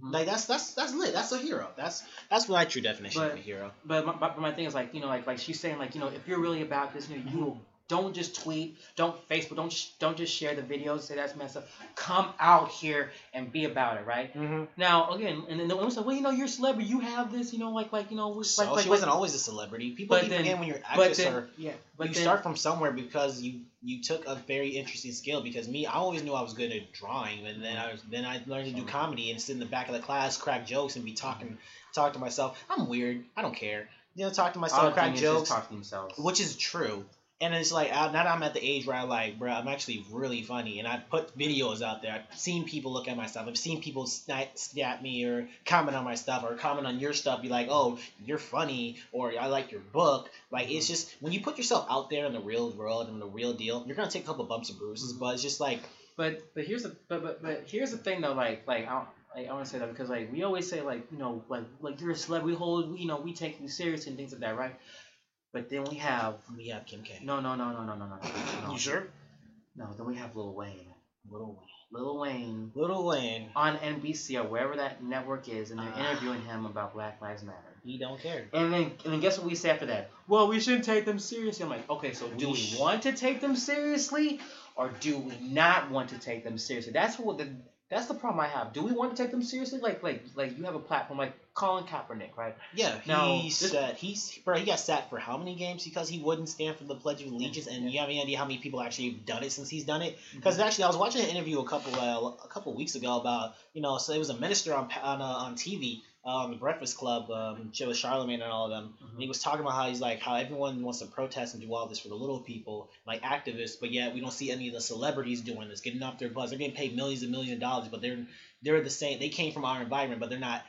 Mhm. Like that's that's that's lit. That's a hero. That's that's my true definition of a hero. But my, but my thing is like you know like like she's saying like you know if you're really about this you know you don't just tweet. Don't Facebook. Don't sh- don't just share the videos say that's messed up. Come out here and be about it right? Mm-hmm. now again and then the women say well you know you're a celebrity. You have this you know like like you know we- So like, like, she wasn't like, always a celebrity. People keep then- forgetting when you're but actress then or yeah but you then, start from somewhere because you you took a very interesting skill. Because me I always knew I was good at drawing and then I was then I learned to do comedy and sit in the back of the class crack jokes and be talking talk to myself. I'm weird. I don't care. You know talk to myself crack jokes. talk to themselves. Which is true and it's like now that I'm at the age where I like bro I'm actually really funny. And I put videos out there. I've seen people look at my stuff. I've seen people snap, snap me or comment on my stuff or comment on your stuff. Be like oh you're funny or I like your book. Like it's mm-hmm. just when you put yourself out there in the real world and the real deal you're gonna take a couple bumps and bruises mm-hmm. but it's just like But but here's the but but, but here's the thing though like like I like, I want to say that because like we always say like you know like like you're a celeb we hold you know we take you serious and things like that right but then we have We have Kim K. no, no, no, no, no, no, no. no. You sure? No, then we have Lil Wayne. Lil Wayne. Lil Wayne Little Wayne, on NBC or wherever that network is, and they're Ah. interviewing him about Black Lives Matter. he don't care. And then, and then guess what we say after that? Well, we shouldn't take them seriously. I'm like, okay, so do we want to take them seriously, or do we not want to take them seriously? That's what the that's the problem I have. Do we want to take them seriously? Like, like, like you have a platform like Colin Kaepernick, right? Yeah, he this- said he's bro. He got sacked for how many games because he wouldn't stand for the Pledge of Allegiance, and you have any idea how many people actually have done it since he's done it? Because actually, I was watching an interview a couple uh, a couple weeks ago about you know, so it was a minister on on uh, on TV uh, on the Breakfast Club, um, with Charlamagne and all of them, and he was talking about how he's like how everyone wants to protest and do all this for the little people, like activists, but yet we don't see any of the celebrities doing this, getting off their butts. They're getting paid millions and millions of dollars, but they're they're the same. They came from our environment, but they're not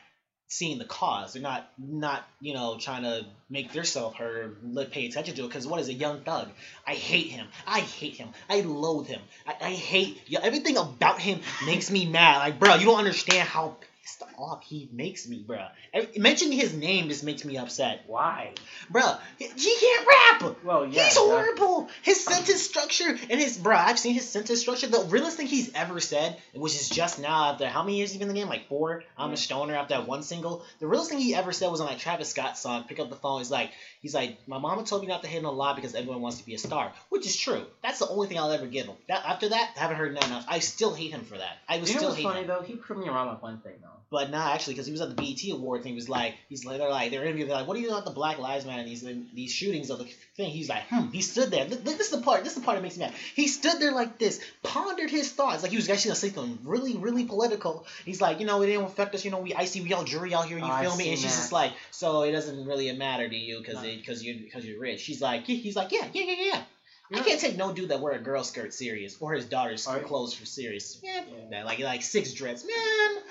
seeing the cause. They're not not you know trying to make themselves heard let pay attention to it. Because what is a young thug? I hate him. I hate him. I loathe him. I, I hate yeah, everything about him makes me mad. Like bro, you don't understand how pissed off he makes me, bro. Every- Mentioning his name just makes me upset, Why? bro. He can't rap. Well, yeah. He's horrible. His sentence structure and his bro. I've seen his sentence structure. The realest thing he's ever said, which is just now after how many years he been in the game? Like four. I'm Yeah. a stoner after that one single. The realest thing he ever said was on like Travis Scott's song. Pick up the phone. He's like, he's like, my mama told me not to hit on a lot because everyone wants to be a star, which is true. That's the only thing I'll ever give him. That after that, I haven't heard nothing else. I still hate him for that. I would You know still what's hate funny him. though? He proved me wrong with one thing though. But not actually, because he was at the BET Awards, and he was like, he's like, they're like, they're interviewing, they're like, what do you know about the Black Lives Matter and these these shootings of the thing? He's like, hmm. He stood there. Th- th- This is the part. This is the part that makes me mad. He stood there like this, pondered his thoughts, like he was actually gonna say something really, really political. He's like, you know, it didn't affect us. You know, we I see we all jury out here. You Oh, feel me? And she's that. just like, so it doesn't really matter to you because No. because you because you're rich. She's like, he's like, yeah, yeah, yeah, yeah. I can't take no dude that wear a girl skirt serious or his daughter's Alright. clothes for serious. Yeah, Yeah. like like six dreads, man.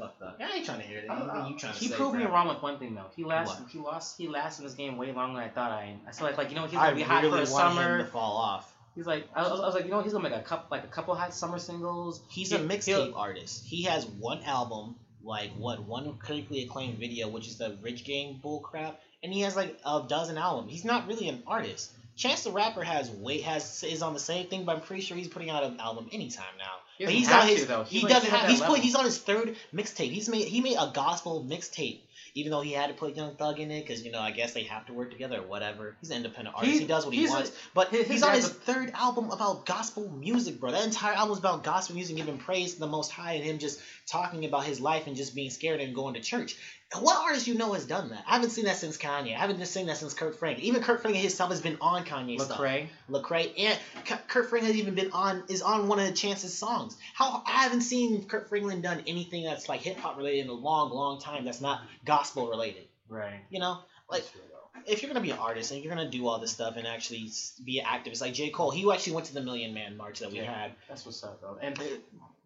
Fuck that. I ain't trying to hear that. Anything you trying to he say, proved me wrong with one thing though. He lasted. What? He lost. He lasted in this game way longer than I thought. I. I feel like like you know he's gonna be hot really for a want summer. him to fall off. He's like I was, I was like you know he's gonna make a couple like a couple hot summer singles. He's He- a mixtape artist. He has one album, like what one critically acclaimed video, which is the Rich Gang bullcrap, and he has like a dozen albums. He's not really an artist. Chance the Rapper has weight has is on the same thing, but I'm pretty sure he's putting out an album anytime now. He But he's on his to, though. he He's, doesn't have he's put. He's on his third mixtape. He's made he made a gospel mixtape. Even though he had to put Young Thug in it, because you know I guess they have to work together or whatever. He's an independent artist. He- He, does what he he's a- wants. But his- he's on his third album about gospel music, bro. That entire album is about gospel music, giving praise to the Most High, and him just talking about his life and just being scared and going to church. What artist you know has done that? I haven't seen that since Kanye. I haven't just seen that since Kirk Frank. Even Kirk Frank himself has been on Kanye stuff. Lecrae. Lecrae and Kirk Franklin has even been on is on one of the Chance's songs. How I haven't seen Kirk Franklin done anything that's like hip hop related in a long, long time that's not gospel related. Right. You know, like That's true, though. if you're gonna be an artist and you're gonna do all this stuff and actually be an activist, like J Cole, he actually went to the Million Man March that we Yeah. had. That's what's up, though. And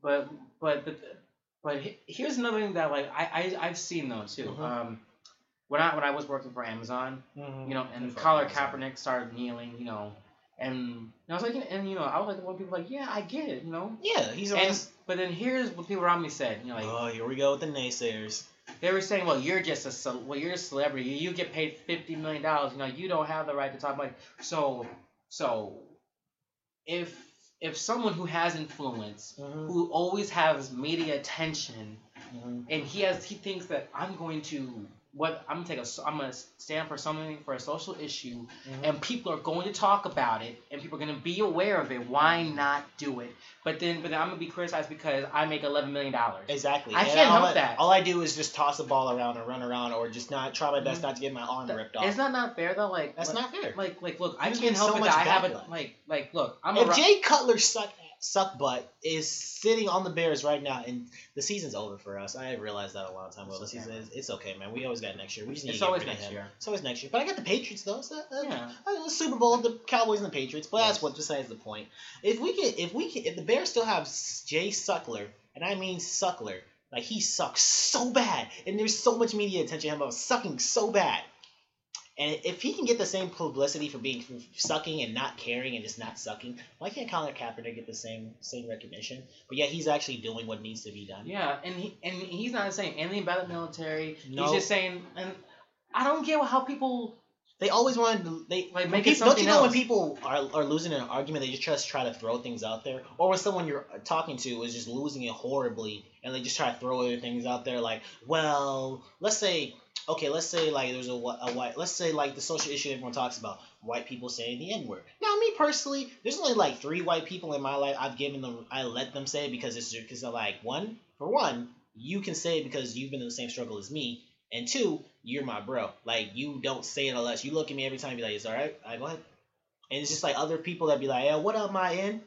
but but the, but here's another thing that like I, I I've seen though too. Mhm. Um, when I when I was working for Amazon, you know, and For Colin Kaepernick started kneeling, you know, and I was like, and you know, I was like, when people like, yeah, I get it, you know. Yeah, he's. And but then here's what people around me said, you know, like oh, here we go with the naysayers. they were saying, well, you're just a well, you're a celebrity, you, you get paid fifty million dollars, you know, you don't have the right to talk. I'm like, so so if if someone who has influence, Mhm, who always has media attention, mhm. and he has he thinks that I'm going to what I'm gonna take a I'm gonna stand for something for a social issue, Mhm. and people are going to talk about it, and people are gonna be aware of it. Why not do it? But then but then I'm gonna be criticized because I make 11 million dollars. Exactly. I And can't all help I, that. All I do is just toss a ball around or run around or just not try my best Mhm. not to get my arm ripped off. Is that not fair though? Like That's like, not fair. Like like look, I can't help so it that I have a like like look. I'm if ro- Jay Cutler suck suck butt is sitting on the Bears right now, and the season's over for us. I realized that a long time ago. The It's okay, season man. is it's okay, man. We always got next year. We just need It's to always next year. It's always next year. But I got the Patriots though. So, uh, Yeah. uh, Super Bowl, the Cowboys and the Patriots. But that's what besides the point. If we can, if we can, if the Bears still have Jay Suckler, and I mean Suckler, like he sucks so bad, and there's so much media attention him about sucking so bad. And if he can get the same publicity for being for sucking and not caring and just not sucking, why can't Colin Kaepernick get the same same recognition? But yeah, he's actually doing what needs to be done. Yeah, and he and he's not saying anything about the military. No. He's just saying, and I don't get how people They always want to. They Like, make it people- Don't you know when people are, are losing an argument, they just just try to throw things out there, or when someone you're talking to is just losing it horribly, and they just try to throw other things out there, like, well, let's say, okay, let's say like there's a, a white, let's say like the social issue everyone talks about, white people saying the n word. Now, me personally, there's only like three white people in my life I've given them, I let them say it because it's because they're like one for one, you can say it because you've been in the same struggle as me, and two, you're my bro. Like you don't say it unless you look at me every time. And be like, "It's all right." I go ahead. And it's just like other people that be like, "Yeah, what up, my end?"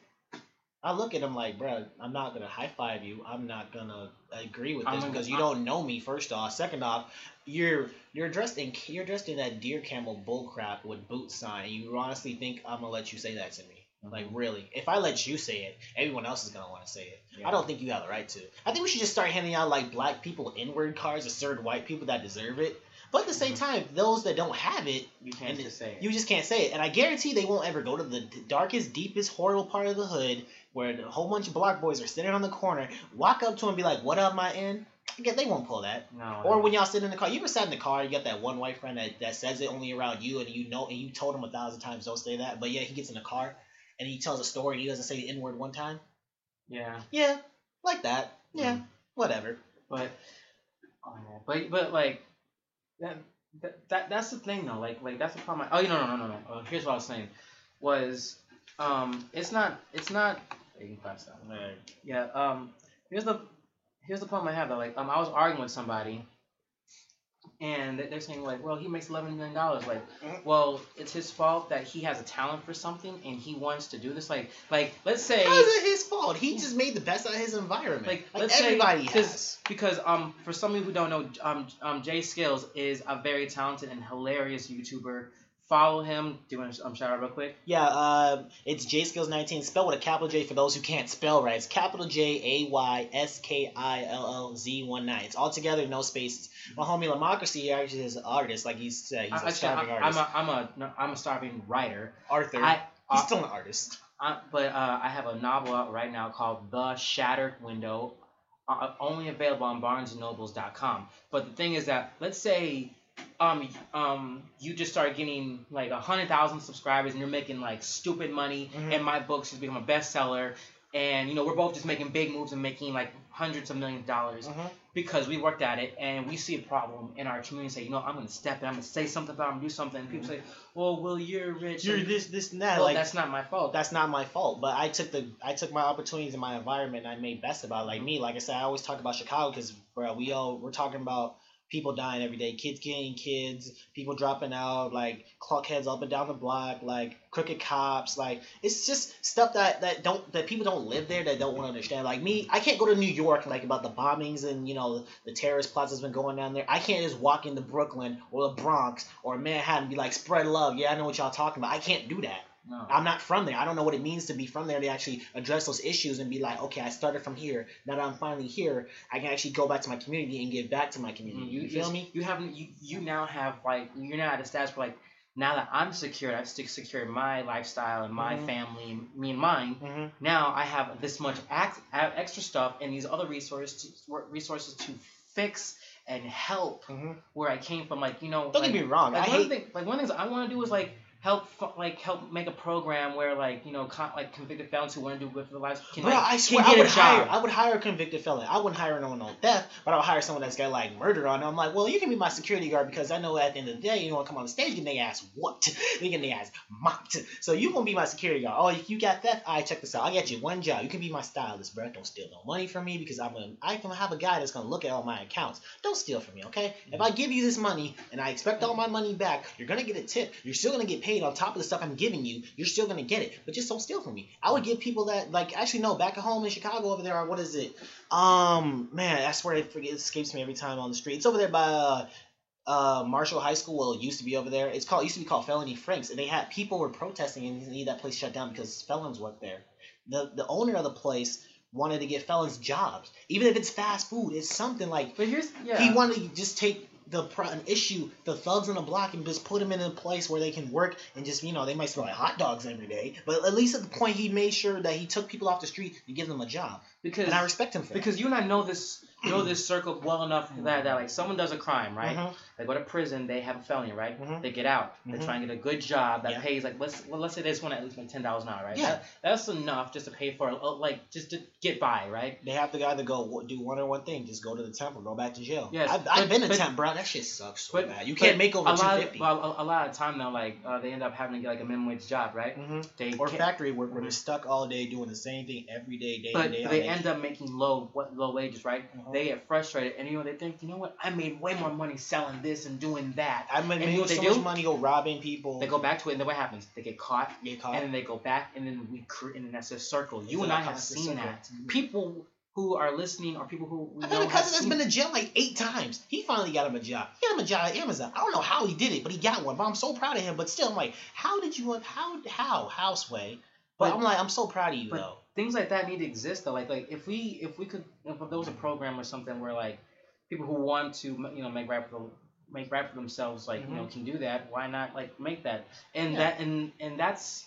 I look at them like, bro, I'm not gonna high five you. I'm not gonna agree with I'm this gonna- because you don't know me. First off, second off, you're you're dressed in you're dressed in that deer camel bullcrap with boots on. And you honestly think I'm gonna let you say that to me? Like really? If I let you say it, everyone else is gonna want to say it. Yeah. I don't think you have the right to. I think we should just start handing out like black people N-word cards to certain white people that deserve it. But at the same Mhm. time, those that don't have it, you can't just say it. you just can't say it. And I guarantee they won't ever go to the darkest, deepest, horrible part of the hood where a whole bunch of black boys are sitting on the corner, walk up to him and be like, "What up, my end?" Again, they won't pull that. no. Or when y'all sit in the car, you ever sat in the car, you got that one white friend that, that says it only around you, and you know, and you told him a thousand times don't say that, but yeah, he gets in the car and he tells a story and he doesn't say the N word one time. yeah, Yeah, like that. Yeah, Mhm. whatever. but oh yeah, but but like that. That, that that's the thing though like like that's the problem I, oh no no no no no uh, here's what I was saying was um it's not it's not you can pass that Right. Yeah. Um. Here's the here's the problem I have though. Like, um, I was arguing with somebody, and they- they're saying like, well, he makes eleven million dollars. Like, Mhm. well, it's his fault that he has a talent for something and he wants to do this. Like, like let's say How is it his fault? He just made the best out of his environment. Like, Like, let's say- everybody 'cause- has. because um for some of you who don't know, um um Jay Skills is a very talented and hilarious YouTuber. Follow him. Do you want to um, shout out real quick? Yeah, uh, it's J Skills 19, spelled with a capital J for those who can't spell right. It's capital J A Y S K I L L Z 1 9. It's all together, no spaces. My homie Lamocracy actually is an artist, like he's said. He's I, a starving I, I'm artist. a I'm a no, I'm a starving writer. Arthur. I he's uh, still an artist. I, but uh, I have a novel out right now called The Shattered Window, uh, only available on BarnesandNobles.com. But the thing is that let's say um um you just start getting like a hundred thousand subscribers and you're making like stupid money, Mhm. and my books has become a bestseller, and you know we're both just making big moves and making like hundreds of millions of dollars Mhm. because we worked at it and we see a problem in our community. Say, you know, I'm gonna step in, I'm gonna say something about, it, I'm gonna do something. And people say, well, well, you're rich. You're and- this, this, and that. well, like, that's not my fault. that's not my fault. But I took the I took my opportunities in my environment and I made best about it. Like me, like I said, I always talk about Chicago because bro, we all we're talking about people dying every day, kids killing kids, people dropping out, like clockheads up and down the block, like crooked cops, like it's just stuff that that don't that people don't live there that don't want to understand. Like me, I can't go to New York like about the bombings and you know the terrorist plots that's been going down there. I can't just walk into Brooklyn or the Bronx or Manhattan and be like spread love. Yeah, I know what y'all talking about. I can't do that. No. I'm not from there. I don't know what it means to be from there to actually address those issues and be like, okay, I started from here. Now that I'm finally here, I can actually go back to my community and give back to my community. Mm, You, you feel me? You have you, you now have like you're now at a status where like now that I'm secured, I've stick secured my lifestyle and my Mhm. family, me and mine. Mm-hmm. Now I have this much ac- extra stuff and these other resources resources to fix and help Mm-hmm. where I came from. Like you know, Don't like, get me wrong. I one hate. thing, like one of the things I want to do is like help like help make a program where like you know con- like convicted felons who want to do good for their lives can Bro, like, I swear, can I get would a job. hire. I would hire a convicted felon. I wouldn't hire no one on death, but I would hire someone that's got like murder on them. I'm like, well, you can be my security guard because I know at the end of the day, you want to come on the stage, and they ass whooped, they getting their ass mopped. So you gonna be my security guard. Oh, if you got theft, I check this out. I get you one job. You can be my stylist, bro. Don't steal no money from me because I'm gonna. I can have a guy that's gonna look at all my accounts. Don't steal from me, okay? If mm-hmm. I give you this money and I expect all my money back, you're gonna get a tip. You're still gonna get paid on top of the stuff I'm giving you. You're still gonna get it, but just don't steal from me. I would give people that like actually no back at home in Chicago over there. What is it? Um, man, I swear it, forget, it escapes me every time on the street. It's over there by uh, uh, Marshall High School. Well, it used to be over there. It's called it used to be called Felony Franks, and they had people were protesting and need that place shut down because felons work there. The the owner of the place wanted to get felons jobs, even if it's fast food. It's something like But here's yeah. he wanted to just take the pro- an issue, the thugs on the block, and just put them in a place where they can work and just you know they might smell like hot dogs every day, but at least at the point he made sure that he took people off the street to give them a job, because and I respect him for that. because you and I know this know this circle well enough that, that like someone does a crime, right? Mhm. They go to prison, they have a felony, right? Mhm. They get out, they Mhm. try and get a good job that Yeah. pays like let's well, let's say they just want at least make ten dollars an hour, right? Yeah. That, that's enough just to pay for uh, like just to get by, right? They have to either go do one or one thing, just go to the temple, go back to jail. Yes, I've, I've been in but- temp, bro. That shit sucks so but- bad. You can't make over a two fifty. well, a, a lot of time though, like uh, they end up having to get like a minimum wage job, right? hmm They Or factory work where they're stuck all day doing the same thing every day, day but day out. they They- end up making low what low wages, right? They get frustrated, and you know they think, you know what? I made way more money selling this and doing that. I and you know so they much money go robbing people. They go back to it, and then what happens? They get caught, get caught. and then they go back, and then we create, and then that's a circle. You and I have seen that. People who are listening, or people who we I know got a cousin that's been to jail like eight times. He finally got him a job. He got him a job at Amazon. I don't know how he did it, but he got one. But I'm so proud of him. But still, I'm like, how did you? How? How? Houseway? But, But- I'm like, I'm so proud of you but- though. Things like that need to exist though. Like like if we if we could if there was a program or something where like people who want to you know make rap for make rap for themselves like you know can do that. Why not like make that and Yeah. that and and that's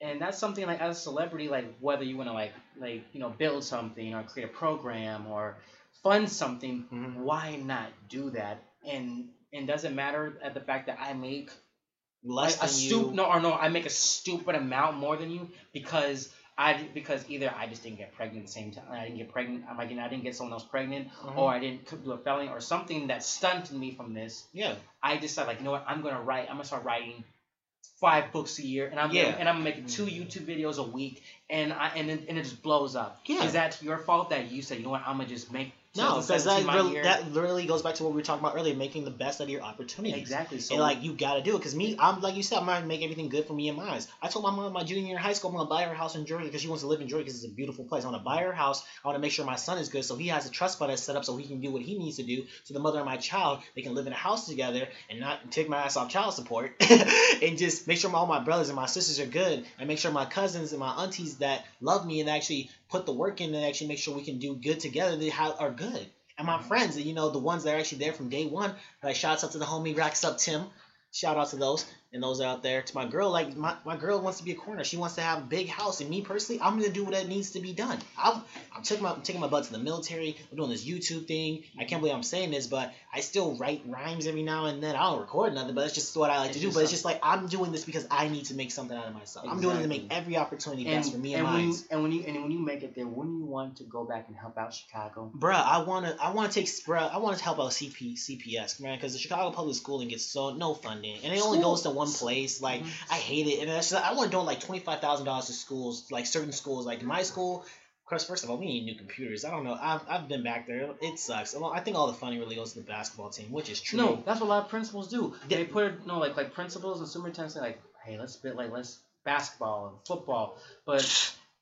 and that's something like as a celebrity like whether you want to like like you know build something or create a program or fund something Mhm. why not do that and and does it matter at the fact that I make Less like a than you. stup- no or no I make a stupid amount more than you because I because either I just didn't get pregnant at the same time I didn't get pregnant I'm like I didn't get someone else pregnant Mhm. or I didn't do a felony or something that stunted me from this yeah. I decided like you know what I'm gonna write I'm gonna start writing five books a year and I'm Yeah. and I'm making two mm-hmm. YouTube videos a week and I and it, and it just blows up Yeah. is that your fault that you said you know what I'm gonna just make No, because that, my really, that literally goes back to what we were talking about earlier, making the best out of your opportunities. exactly so and like you gotta do it, cause me, I'm like you said, I'm gonna make everything good for me and mine. I told my mom my junior year in high school I'm gonna buy her house in Georgia because she wants to live in Georgia because it's a beautiful place. I want to buy her house. I want to make sure my son is good, so he has a trust fund that's set up so he can do what he needs to do. So the mother and my child they can live in a house together and not take my ass off child support, and just make sure all my brothers and my sisters are good, and make sure my cousins and my aunties that love me and actually put the work in and actually make sure we can do good together they are good. And my mm-hmm. friends, you know, the ones that are actually there from day one, like shouts out to the homie Racks Up Tim. Shout out to those and those out there. To my girl, like my, my girl wants to be a corner. She wants to have a big house. And me personally, I'm gonna do what that needs to be done. I'm I'm taking my I'm taking my butt to the military. I'm doing this YouTube thing. I can't believe I'm saying this, but I still write rhymes every now and then. I don't record nothing, but it's just what I like It's to do. But it's just like I'm doing this because I need to make something out of myself. I'm doing it to make every opportunity and, best for me and, and when mine. you, and when you and when you make it there wouldn't you want to go back and help out Chicago Bruh, I wanna, I wanna take, bruh, I wanna help out CP, CPS, man, because the Chicago Public Schooling gets so no funding, and it only School- goes to one place. Like, Mhm. I hate it, and that's just, I want to donate like twenty five thousand dollars to schools, like certain schools, like my school. Cause first of all, we need new computers. I don't know. I've, I've been back there. It sucks. I think all the funding really goes to the basketball team, which is true. No, that's what a lot of principals do. They put it, no, like like principals and superintendents say like, hey, let's bit like let's basketball and football. But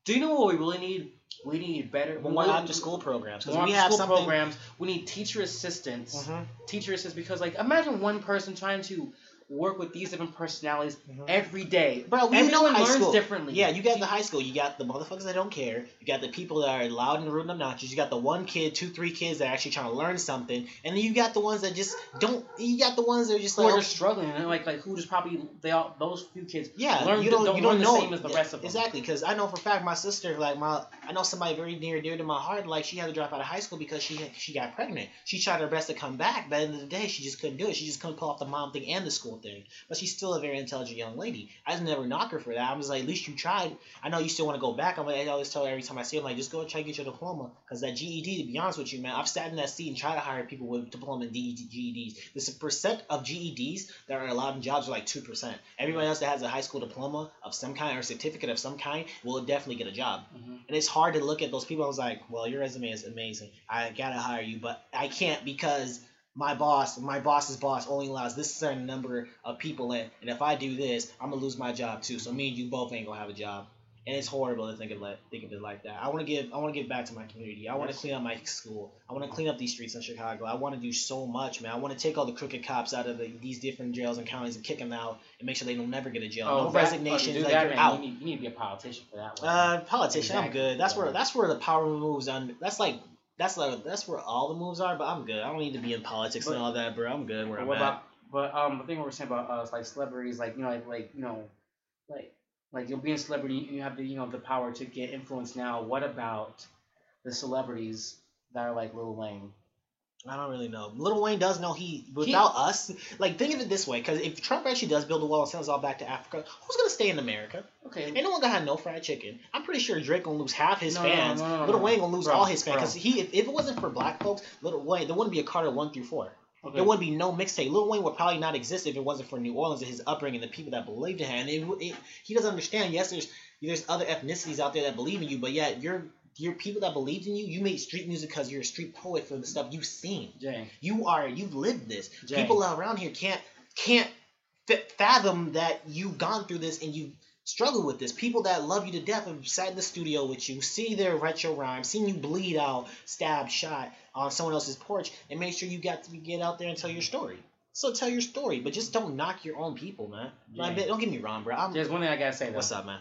do you know what we really need? We need better. We really- after school programs because more we have school something. programs. We need teacher assistants. Mhm. Teacher assistants because like imagine one person trying to work with these different personalities Mhm. every day. Bro, we Everyone learns school. differently. Yeah, you got the high school. You got the motherfuckers that don't care. You got the people that are loud and rude and obnoxious. You got the one kid, two, three kids that are actually trying to learn something, and then you got the ones that just don't. You got the ones that are just like, are oh, just struggling and like like who just probably they all those few kids yeah, learn you don't, don't you don't the know same as the rest of them. exactly. Because I know for a fact my sister, like my, I know somebody very near dear to my heart. Like she had to drop out of high school because she she got pregnant. She tried her best to come back, but at the end of the day, she just couldn't do it. She just couldn't pull off the mom thing and the school thing. But she's still a very intelligent young lady. I just never knock her for that. I was like, at least you tried. I know you still want to go back. I'm like, I always tell her every time I see her, I'm like, just go and try to get your diploma. Because that GED, to be honest with you, man, I've sat in that seat and tried to hire people with diploma and GEDs. The percent of GEDs that are allowed in jobs are like 2%. Everybody else that has a high school diploma of some kind or a certificate of some kind will definitely get a job. Mhm. And it's hard to look at those people. I was like, well, your resume is amazing. I gotta hire you, but I can't because my boss, my boss's boss, only allows this certain number of people in. And if I do this, I'm gonna lose my job too. So me and you both ain't gonna have a job. And it's horrible to think of like think of it like that. I want to give I want to give back to my community. I want to clean up my school. I want to clean up these streets in Chicago. I want to do so much, man. I want to take all the crooked cops out of the, these different jails and counties and kick them out and make sure they don't never get a jail. no that- oh, resignations. do like that, you're man, out. You need, you need to be a politician for that one. Uh, politician, I'm good. That's where that's where the power moves on. That's like that's like that's where all the moves are. But I'm good. I don't need to be in politics and all that, bro. I'm good where But I'm what at. about but um the thing we were saying about us like celebrities like you know like like you know like like you'll be a celebrity you have the you know the power to get influence now what about the celebrities that are like Lil Wayne I don't really know. Little Wayne does know he without us. Like think of it this way, because if Trump actually does build a wall and sends us all back to Africa, who's gonna stay in America? okay Ain't no one gonna have no fried chicken. I'm pretty sure Drake gonna lose half his No, fans. no, no, no, Little. Wayne gonna lose Bro, all his fans because he if, if it wasn't for black folks, Little Wayne there wouldn't be a Carter one through four. okay There wouldn't be no mixtape. Lil Wayne would probably not exist if it wasn't for New Orleans and his upbringing, and the people that believed in him. And it, it, he doesn't understand. Yes, there's there's other ethnicities out there that believe in you, but yet you're you're people that believed in you. You made street music because you're a street poet for the stuff you've seen. Jay You are you've lived this. Jay. People around here can't can't fa- fathom that you've gone through this and you've struggled with this. People that love you to death have sat in the studio with you, see their retro rhymes, seen you bleed out, stabbed, shot on someone else's porch, and make sure you got to get out there and tell your story. So tell your story, but just don't knock your own people, man. Like, don't get me wrong, bro. I'm, there's one thing I gotta say though what's up, man?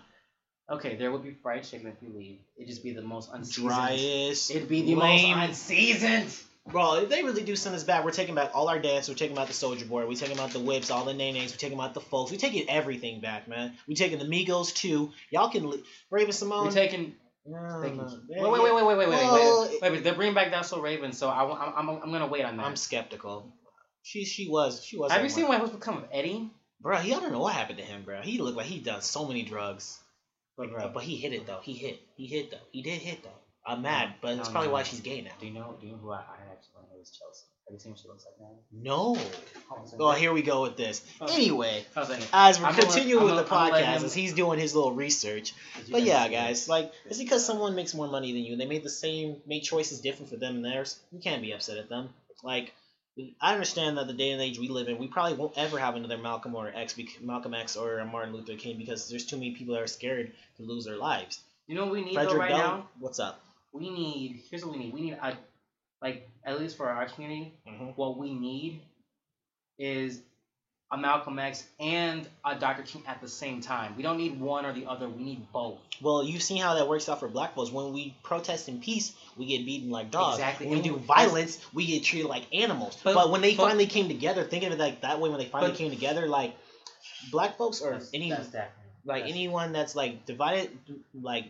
Okay there would be fried chicken if we leave it'd just be the most unseasoned Driest. it'd be the lame. most unseasoned Bro, if they really do send us back, we're taking back all our dance. We're taking out the soldier boy. We're taking out the whips, all the names. We're taking out the folks. We're taking everything back, man. We're taking the Migos too. Y'all can li- Raven-Symoné. we're taking no, wait wait wait wait wait wait wait Well, wait wait wait they're bringing back That's So Raven so I, I'm, I'm, I'm gonna wait on that I'm skeptical. She she was she was. have you one- seen what has become of Eddie Bro, he I don't know what happened to him, bro. He looked like he done so many drugs. But bro But he hit it though. He hit. He hit though. He did hit though. I'm mad, but that's No, probably no, why no. she's gay now. Do you know? Do you know who I, I actually want to know is Chelsea? Have you seen what she looks like now? No. Oh, Well, here we go with this. Oh. Anyway, as continuing I'm with the gonna- I'm gonna let podcast, as he's doing his little research. But yeah, guys, like it's because someone makes more money than you. They made the same, made choices different for them and theirs. You can't be upset at them. Like, I understand that the day and age we live in, we probably won't ever have another Malcolm or X, Malcolm X or Martin Luther King because there's too many people that are scared to lose their lives. you know what we need though right Doug, now? what's up? We need. Here's what we need. We need a, like at least for our community, hmm what we need is a Malcolm X and a Dr. King at the same time. We don't need one or the other. We need both. Well, you've seen how that works out for black folks. When we protest in peace, we get beaten like dogs. Exactly. When we do violence, we get treated like animals. But, But- when they but- finally came together, think of it like that way. When they finally But- came together, like black folks or That's, any that's that. like That's- anyone that's like divided, like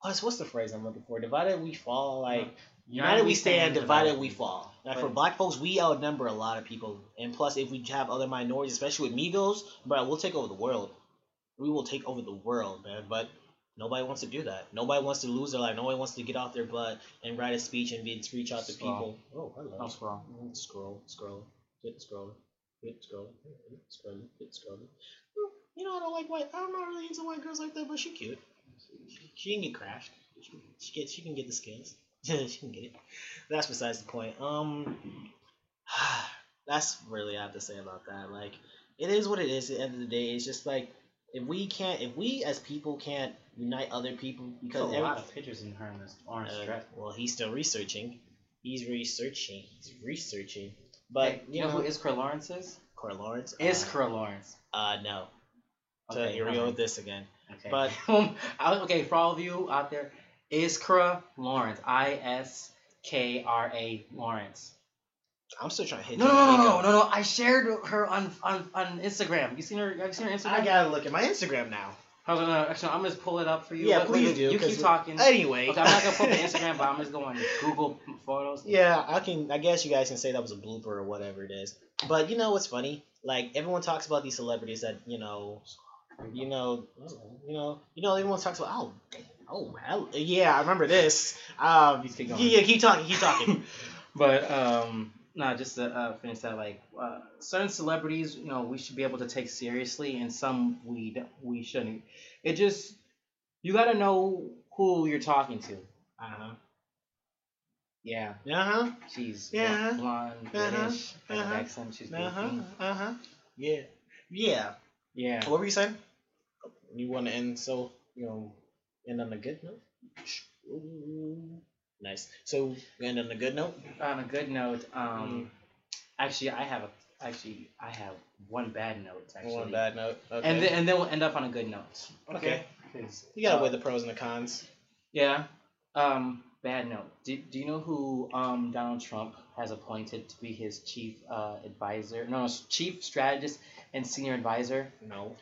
what's what's the phrase I'm looking for? Divided we fall. Like united we stand, divided we fall. Like for black folks, we outnumber a lot of people, and plus if we have other minorities, especially with Migos, bro, we'll take over the world. We will take over the world, man. But nobody wants to do that. Nobody wants to lose their life. Nobody wants to get off their butt and write a speech and be reach out to people. Oh, hello. No scroll. Mm, Scroll, scroll, hit scroll, hit scroll, hit scroll, hit scroll. You know, I don't like white. I'm not really into white girls like that, but she cute. She didn't get crashed. She get she can get the skills. she can get it. That's besides the point. Um, that's really I have to say about that. Like, it is what it is. At the end of the day, it's just like if we can't, if we as people can't unite other people because There's a every, lot of pictures in her in this orange uh, dress. well, he's still researching. He's researching. He's researching. But Hey, you you know, know, who Iskra Lawrence is? Cora Lawrence. uh, Iskra Lawrence. Uh, no. So here we go with this again. Okay. But- I- okay, for all of you out there, Iskra Lawrence. I S K R A Lawrence. I'm still trying to hit No, you no, no, no, no, no. I shared her on on, on Instagram. You seen her? Have you seen her Instagram? I gotta look at my Instagram now. Hold on, no, actually, I'm gonna pull it up for you. Yeah, please do. You keep talking. Anyway. Okay, I'm not gonna put the Instagram, but I'm just going Google Photos. Yeah, I can. I guess you guys can say that was a blooper or whatever it is. But you know what's funny? Like everyone talks about these celebrities that you know, you know, you know, you know. Everyone talks about oh, damn, oh, hell, yeah. I remember this. Um, Keep going. yeah, keep talking, keep talking. But um, no, just to uh, finish that, like uh, certain celebrities, you know, we should be able to take seriously, and some we don't- we shouldn't. It just you gotta know who you're talking to. uh huh. Yeah, Uh huh. she's Yeah. blonde, Uh-huh. British, Uh-huh. accent. She's Uh huh. Uh huh. Yeah. Yeah. Yeah. What were you saying? You want to end so you know end on a good note? Nice. So we end on a good note. On a good note, Mm. um, actually, I have a actually I have one bad note actually, One bad note. Okay. and then and then we'll end up on a good note. Okay. you gotta uh, weigh the pros and the cons. Yeah. Um, bad note. Do, do you know who um, Donald Trump has appointed to be his chief uh, advisor? No, chief strategist and senior advisor. No.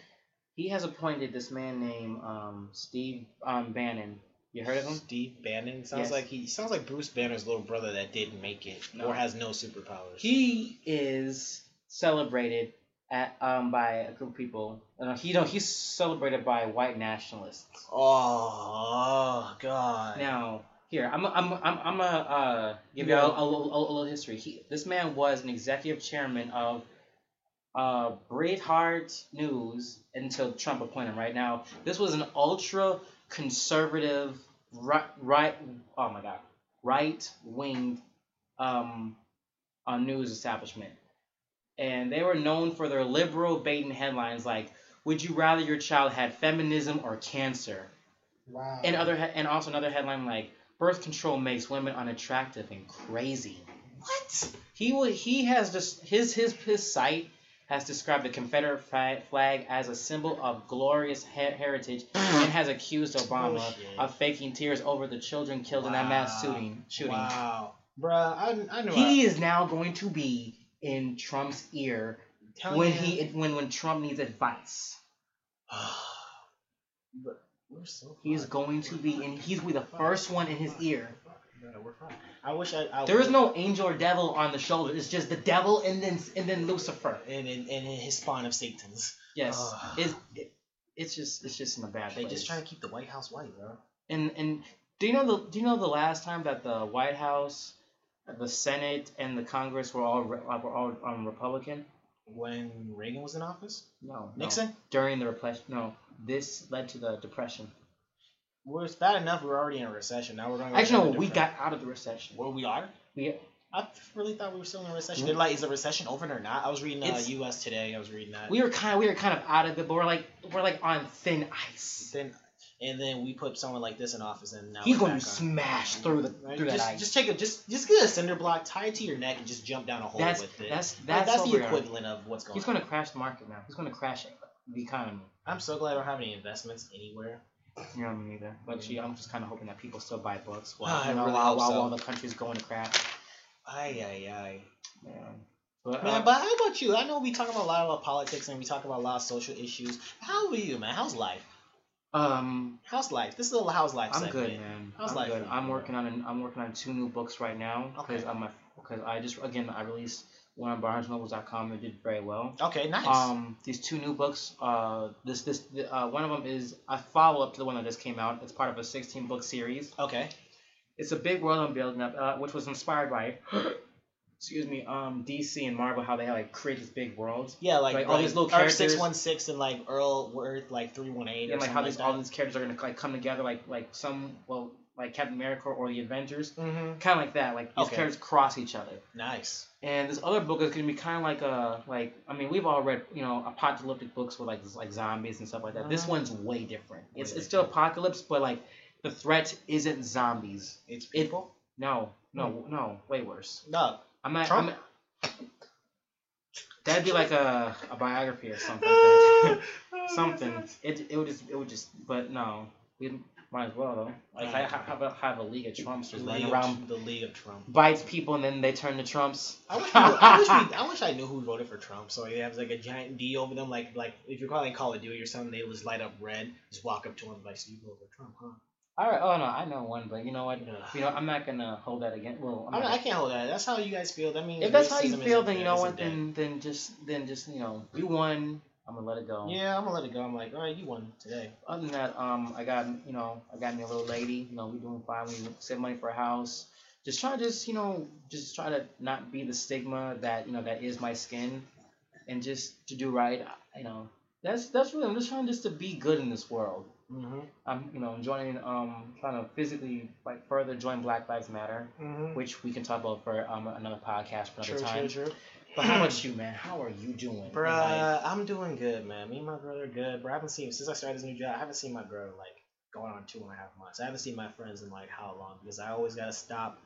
He has appointed this man named um, Steve um, Bannon. You heard of him? Steve Bannon sounds Yes. like he sounds like Bruce Banner's little brother that didn't make it No. or has no superpowers. He is celebrated at um, by a group of people. Uh, he don't. He's celebrated by white nationalists. oh, God. Now, here, I'm I'm I'm I'm gonna uh, give you a, a, little- a, little history. He, this man was an executive chairman of uh, Breitbart News until Trump appointed him. Right now, this was an ultra conservative, right, right oh my god, right winged um, uh, news establishment, and they were known for their liberal baiting headlines like. Would you rather your child had feminism or cancer? wow. And other and also another headline like birth control makes women unattractive and crazy. what? He would he has just his his his site has described the Confederate flag, as a symbol of glorious he- heritage and has accused Obama Bullshit. of faking tears over the children killed in that mass shooting. Shooting. Wow. Bruh, I, I knew He I, is now going to be in Trump's ear telling when he when when Trump needs advice. but we're so He's fine. going to be and he's will be the first one in his ear. We're fine. I wish I. I There is no angel or devil on the shoulder. It's just the devil and then and then Lucifer. And in, and his spawn of Satan's. Yes, it's it, it's just it's just in a bad They place. just try to keep the White House white, bro. and and do you know the do you know the last time that the White House, the Senate, and the Congress were all re- were all um, Republican? When Reagan was in office? No, no. Nixon? during the repression. No, this led to the depression. Well, it's bad enough we're already in a recession. Now we're going to Actually, no, we got out of the recession. Well, we are? We I really thought we were still in a recession. Did, like, is the recession over or not? I was reading uh, It's- U.S. Today. I was reading that. we were kind of we were kind of out of it, but we're like we're like on thin ice. then, and then we put someone like this in office, and now He's going to back on. smash through the Right? through that just, ice. just take a just just get a cinder block, tie it to your neck, and just jump down a hole That's with it. that's Like, that's, that's the equivalent of what's going He's on. going to crash the market now. He's going to crash it the economy. I'm so glad I don't have any investments anywhere. You know me neither. But gee, I'm just kind of hoping that people still buy books while, Ah, I you know, really while, hope while, so. while the country's going to crap. Ay ay ay. Yeah. But, Man, uh, but how about you? I know we talk about a lot about politics and we talk about a lot of social issues. How are you, man? How's life? um, How's life? This is a how's life I'm segment. good, man. How's I'm life good. you, I'm working on an, I'm working on two new books right now because Okay. I'm because I just again I released BarnesNobles.com. It did very well. Okay, nice. Um, these two new books. Uh, this this uh, one of them is a follow up to the one that just came out. It's part of a 16 book series. okay. It's a big world I'm building up, uh, which was inspired by, excuse me, um, DC and Marvel, how they like create this big world. Yeah, like, Like, all these little characters- six one six and like Earl Worth like three one eight. And like how these all these characters are gonna like come together, like like some well like Captain America or the Avengers. Mm-hmm. Kind of like that. Like these Okay. characters cross each other. Nice. And this other book is gonna be kind of like a like I mean we've all read you know apocalyptic books with like like zombies and stuff like that. This Mhm. one's way different. It's Way it's still apocalypse, but like the threat isn't zombies. It's It- people. No, no, no, way worse. no. I'm not. Trump? I'm, that'd be like a, a biography or something. Like that. something. It it would just it would just. But no, we might as well though. Like I ha- have a have a league of Trumps just running around, of, the League of Trump. bites people, and then they turn to Trumps. I wish, we, I, wish we, I wish I knew who voted for Trump. So they have like a giant D over them, like like if you're calling Call of Duty or something, they just light up red. Just walk up to them like, "So you vote for Trump, huh?" All right. Oh no, I know one, but you know what? Yeah. You know, I'm not gonna hold that again. Well, I'm I, mean, I can't hold that. That's how you guys feel. That means if that's how you feel, then you know what? Then then just then just you know we won. I'm gonna let it go. Yeah, I'm gonna let it go. I'm like, all right, you won today. Other than that, um, I got you know, I got me a little lady. You know, we doing fine. We save money for a house. Just try to just you know, just try to not be the stigma that you know that is my skin, and just to do right. You know, that's that's really. I'm just trying just to be good in this world. Mm-hmm. I'm you know enjoying um trying to physically like further join Black Lives Matter, Mm-hmm. which we can talk about for um another podcast for another True, time. true, true. But how about you, man? How are you doing? in? Bruh, I'm doing good, man. Me and my brother are good. Bro, I haven't seen since I started this new job. I haven't seen my girl in, like going on two and a half months. I haven't seen my friends in like how long because I always gotta stop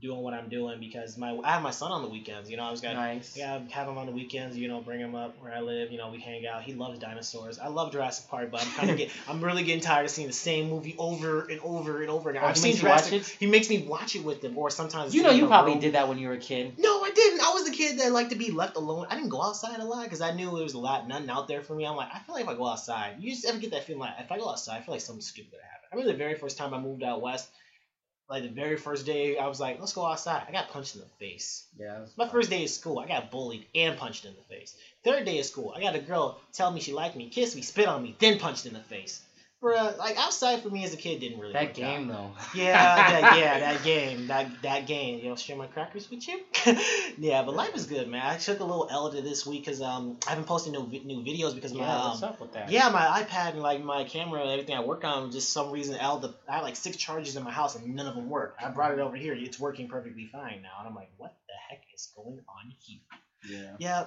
doing what I'm doing because my I have my son on the weekends. You know, I was got Nice. yeah have him on the weekends. You know, bring him up where I live. You know, we hang out. He loves dinosaurs. I love Jurassic Park, but I'm kind of get I'm really getting tired of seeing the same movie over and over and over. Now Oh, I've he seen Jurassic. He makes me watch it with him, or sometimes You know, you probably room. did that when you were a kid. No, I didn't. I was the kid that liked to be left alone. I didn't go outside a lot because I knew there was a lot, nothing out there for me. I'm like, I feel like if I go outside, you just ever get that feeling like if I go outside, I feel like something stupid would happen. I remember the very first time I moved out west, like the very first day, I was like, let's go outside. I got punched in the face. Yeah. My first day of school, I got bullied and punched in the face. Third day of school, I got a girl tell me she liked me, kiss me, spit on me, then punched in the face. Bruh, like outside for me as a kid didn't really That work game out. though. Yeah, that, yeah, that game, that that game. You know, share my crackers with you. yeah, but life is good, man. I took a little L to this week because um I haven't posted no vi- new videos because my Yeah, um, what's up with that? yeah my iPad and like my camera and everything I work on just some reason L the I had like six charges in my house and none of them work. I brought it over here. It's working perfectly fine now, and I'm like, what the heck is going on here? Yeah. Yeah,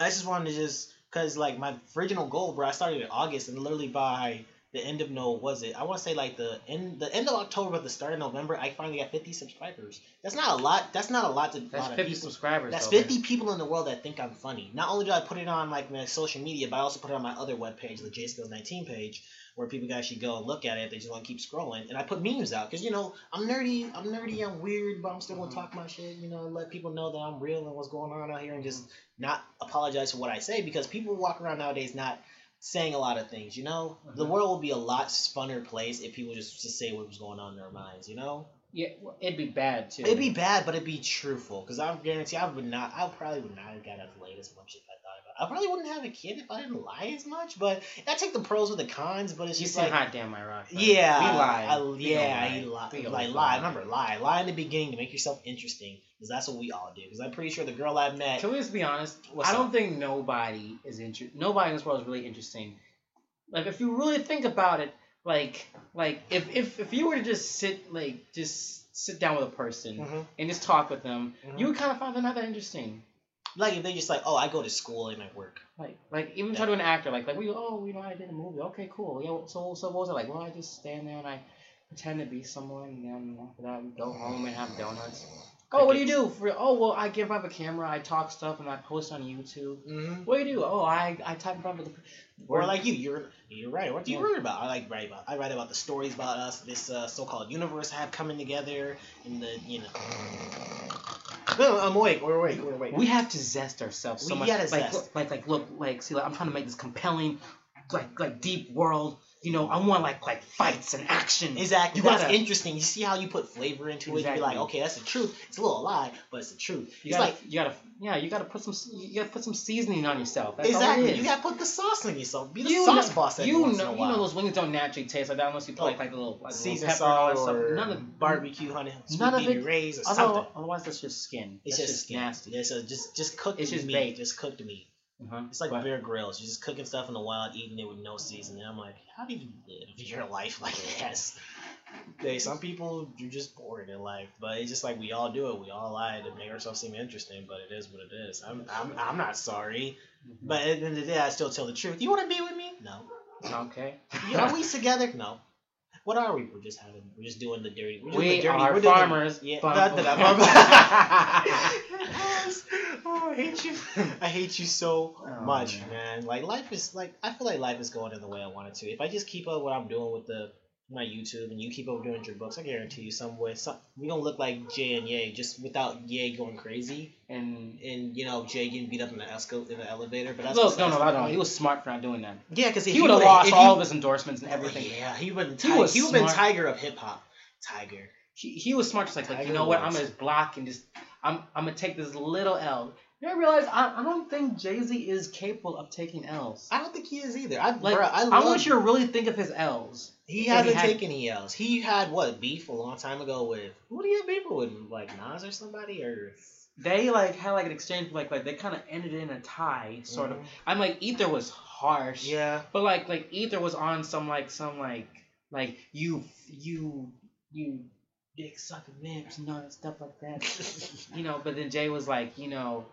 I just wanted to just because like my original goal, bro. I started in August and literally by the end of no was it? I want to say like the end the end of October, but the start of November, I finally got 50 subscribers. That's not a lot. That's not a lot to That's lot 50 people. subscribers. That's though, 50 people in the world that think I'm funny. Not only do I put it on like my social media, but I also put it on my other webpage, the JSkills19 page, where people can actually go and look at it. if They just want to keep scrolling, and I put memes out because you know I'm nerdy, I'm nerdy, I'm weird, but I'm still gonna mm-hmm. talk my shit. You know, let people know that I'm real and what's going on out here, and just not apologize for what I say because people walk around nowadays not saying a lot of things. You know, the Mhm. world would be a lot funner place if people just just say what was going on in their minds. You know. Yeah, well, it'd be bad too. It'd be bad, but it'd be truthful. Because I guarantee I would not. I probably would not have got as laid as much if I thought about. it. I probably wouldn't have a kid if I didn't lie as much. But I take the pros with the cons. But it's You just like. hot damn my rock. Yeah, We lied. I, We yeah, he lie. We Like lie. lie. Remember, lie. Lie in the beginning to make yourself interesting. Because that's what we all do. Because I'm pretty sure the girl I met. Can we just be honest? What's I don't up? think nobody is inter- Nobody in this world is really interesting. Like if you really think about it, like like if if if you were to just sit like just sit down with a person Mhm. and just talk with them, Mhm. you would kind of find them not that interesting. Like if they just like, oh, I go to school and I work. Like like even try to an actor like like we oh you know I did a movie okay cool yeah so so what was it like well I just stand there and I pretend to be someone and then after that we go home and have donuts. Oh, what do you do? For, oh, well, I give up a camera, I talk stuff, and I post on YouTube. Mm-hmm. What do you do? Oh, I, I type in front of the. Or like you, you're you're right. What do you write about? I like write about. I write about the stories about us, this uh, so-called universe I have coming together, and the you know. No, I'm awake. We're awake. We're awake. We have to zest ourselves so We much. gotta like, zest. look- like, like, look, like, see, like, I'm trying to make this compelling, like, like deep world. You know, I want like, like fights and action. Exactly. You That's gotta- interesting. You see how you put flavor into it. You're like, okay, that's the truth. It's a little lie, but it's the truth. You it's gotta, like you gotta, yeah, you gotta put some, you gotta put some seasoning on yourself. That's exactly. You gotta put the sauce on yourself. Be the you sauce know, boss you know, you know those wings don't naturally taste like that unless you put Oh. like, like a little, like a little Seasoned pepper and all salt stuff. or None of barbecue, honey, none of it- rays or although, something. otherwise that's just skin. It's That's just, just skin. nasty. Yeah, so just just cooked It's just meat. bait. Just cooked meat. Uh-huh. It's like But- Bear Grylls. You're just cooking stuff in the wild, eating it with no seasoning. I'm like, how do you live your life like this? Hey, some people you're just bored in life, but it's just like we all do it. We all lie to make ourselves seem interesting, but it is what it is. I'm I'm, I'm not sorry, but at the end of the day, I still tell the truth. You want to be with me? No. Okay. Are we together? No. What are we? We're just having. We're just doing the dirty. We're doing We the dirty. are we're doing farmers. yeah. Bum, I hate you. I hate you so Oh, much, man. man. Like life is like I feel like life is going in the way I want it to. If I just keep up what I'm doing with the my YouTube and you keep up doing your books, I guarantee you some way some we gonna look like Jay and Ye just without Ye going crazy And and you know Jay getting beat up in the escal in the elevator. But that's look, no, besides no, the no, point. he was smart for not doing that. yeah, because He would have lost all of his endorsements and everything. Yeah, he would have He been was he would been. Tiger of hip hop. Tiger. He, he was smart, just like, like you know what? I'm Woods. gonna just block and just I'm I'm gonna take this little L. You ever realize I, I don't think Jay Z is capable of taking L's. I don't think he is either. I Like bruh, I, I, want you to really think of his L's. He hasn't had- taken any L's. He had what beef a long time ago with who do you have beef with? Like Nas or somebody or They like had like an exchange, like like they kind of ended in a tie, sort of. Mhm. I'm like Ether was harsh, Yeah. but like like Ether was on some like some like like you you you dick sucking lips and all that stuff like that. you know, but then Jay was like, you know,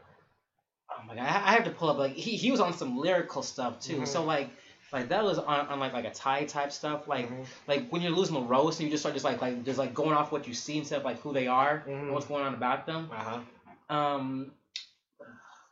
oh my god, I I have to pull up like he, he was on some lyrical stuff too. Mhm. So like like that was on, on like like a tie type stuff. Like Mhm. like when you're losing a roast and you just start just like like just like going off what you see instead of like who they are Mhm. and what's going on about them. Uh-huh. Um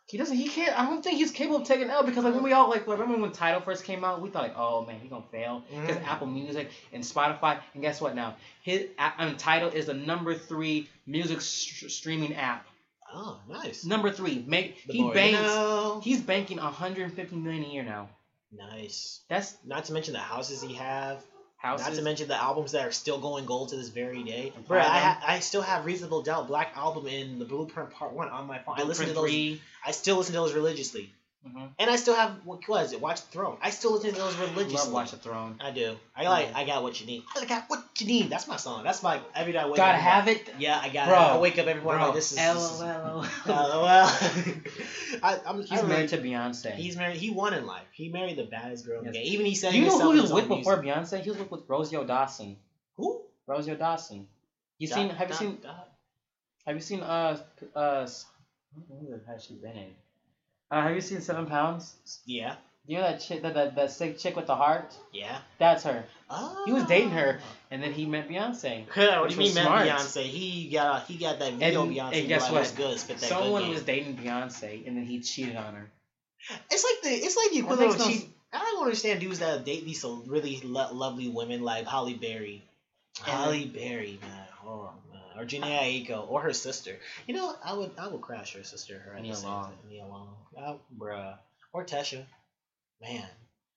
he doesn't he can't I don't think he's capable of taking L because like when we all like remember when Tidal first came out we thought like oh man he's gonna fail because Mhm. Apple Music and Spotify and guess what now his um, Tidal is the number three music st- streaming app Oh, nice. number three make The he more you banks know. he's banking 150 million a year now Nice. that's Not to mention the houses he have. houses Not to mention the albums that are still going gold to this very day. Bro, I, ha- I still have Reasonable Doubt Black Album in the Blueprint Part One on my phone. I listen to Blueprint those. three I still listen to those religiously, mm-hmm. and I still have what was it? Watch the Throne. I still listen to those religiously. love Watch the Throne I do. I like. Yeah. I got what you need. I got what you need. That's my song. That's my every day I wake gotta up. have it Yeah, I got Bro, it. I wake up every morning. bro Like, this is. This is LOL uh, I, I'm. he's I really- married to Beyonce He's married. He won in life. He married the baddest girl in Yes. Even he said. Do you know who he was with before music. Beyonce? He was with, with Rosario Dawson. Who? Rosario Dawson. You Dot- seen? Have you dot- seen? dot. Have you seen? Uh, uh, s- what movie has she been in? Uh, have you seen Seven Pounds? Yeah. You know that chick, that, that that sick chick with the heart? Yeah. That's her. Oh. He was dating her, and then he met Beyonce. what do you mean, man? Beyonce. He got. He got that video. And- Beyonce. and guess what? Good? Spit that Someone was dating Beyonce, and then he cheated on her. It's like the. It's like the equivalent of cheat. I don't understand dudes that date these so really lo- lovely women like Halle Berry. Halle Berry, man. Oh man. Or Jhené Aiko, or her sister. You know, I would I would crash her sister. Her Nia Long. Nia Long. Oh, uh, bruh. Or Tesha. Man,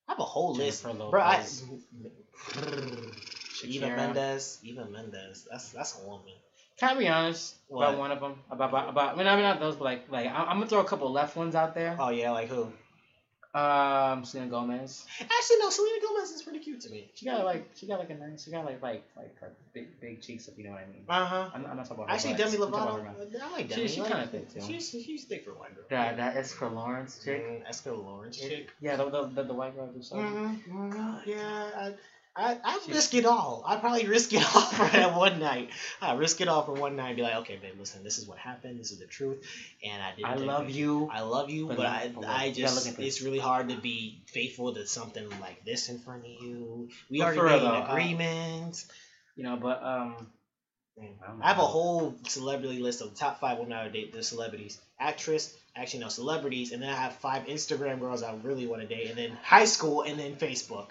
I have a whole list. Jennifer Bro, I. Eva. Mendes. Eva Mendes. That's that's a woman. Can I be honest What? about one of them? About about, about I mean, I mean not those, but like like I, I'm gonna throw a couple left ones out there. Oh yeah, like who? Um, Selena Gomez. Actually, no. Selena Gomez is pretty cute to me. She got like she got like a nice she got like like like her big big cheeks if you know what I mean. Uh huh. I'm, I'm not talking about her Actually, butts. Demi I'm Lovato. about her mouth. I like She- Demi. she like, kinda thick, too. She's she's thick for a white girl. That that is for Lawrence chick. Mm, Esther Lawrence chick. Yeah, the the, the, the white girl who saw. Mm-hmm. Yeah, I, I, I'd She- risk it all. I'd probably risk it all for that one night. I'd risk it all for one night and be like, okay, babe, listen, this is what happened. This is the truth. And I didn't I love it. you. I love you, But but I. I just, it's really hard to be faithful to something like this in front of you. We But already made an uh, agreement. You know, but um, I I have a whole celebrity list of the top five women I would date. The celebrities, actress, actually no celebrities, and then I have five Instagram girls I really want to date, and then high school, and then Facebook.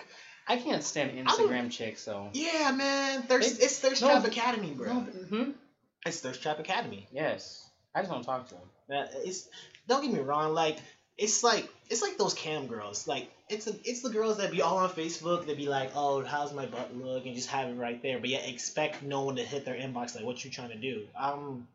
I can't stand Instagram chicks, so. Yeah, man, Thirst, it's Thirst no, Trap Academy, bro. No, hmm? It's Thirst Trap Academy. Yes, I just want to talk to them. That it's don't get me wrong, like it's like it's like those cam girls. Like it's a, it's the girls that be all on Facebook. They be like, oh, how's my butt look, and just have it right there. But yet expect no one to hit their inbox like, what you trying to do? Um,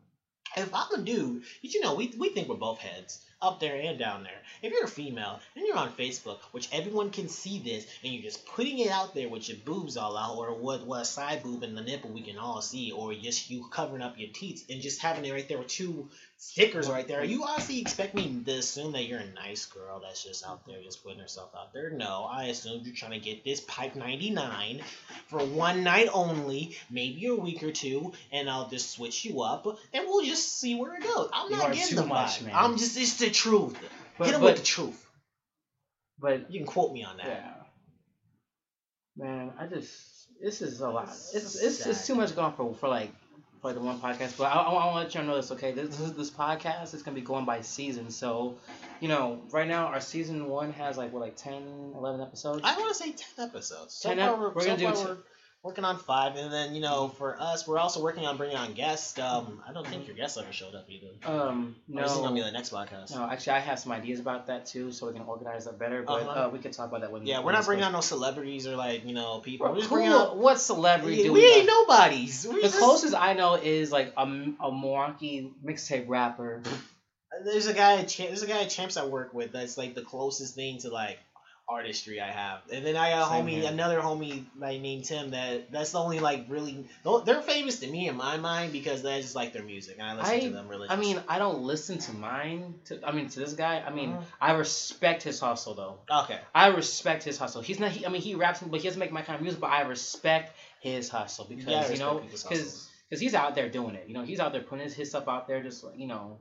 if I'm a dude, you know, we we think we're both heads. Up there and down there. If you're a female and you're on Facebook, which everyone can see this, and you're just putting it out there with your boobs all out, or what what side boob and the nipple we can all see, or just you covering up your teats and just having it right there with two stickers right there. You honestly expect me to assume that you're a nice girl that's just out there just putting herself out there? No, I assume you're trying to get this pipe 99 for one night only, maybe a week or two, and I'll just switch you up, and we'll just see where it goes. I'm You not getting too the much, vibe. man. I'm just it's the truth. But, Hit him but, with the truth. but You can quote me on that. yeah, man, I just this is a lot. It's It's it's, it's too much going for for like for the one podcast. But I, I, want to let you know this. Okay, this this, this podcast is gonna be going by season. So, you know, right now our season one has like what like 10, 11 episodes. I want to say 10 episodes. So 10 far, ep- we're, we're so gonna do t- working on five, and then, you know, for us, we're also working on bringing on guests. Um, I don't think your guest ever showed up either. um, no. This is to be the next podcast. No, actually, I have some ideas about that too, so we can organize that better. But Uh-huh. uh, we could talk about that when. Yeah, we're not bringing on no celebrities or, like, you know, people. Bro, We're just who- bringing on. what celebrity do we we? ain't know? nobodies. We The just- closest I know is like a, a Milwaukee mixtape rapper. There's a guy. There's a guy at Champs I work with. That's like the closest thing to like artistry I have. And then I got Same homie, here. another homie like named Tim. That that's the only like really. They're famous to me in my mind because that's just like their music and I listen I- to them religiously. I mean, I don't listen to mine. To I mean, to this guy. I mean, Mhm. I respect his hustle though. okay. I respect his hustle. He's not. He, I mean, he raps, but he doesn't make my kind of music. But I respect his hustle because Yeah, you know, because because he's out there doing it. You know, he's out there putting his, his stuff out there, just like you know,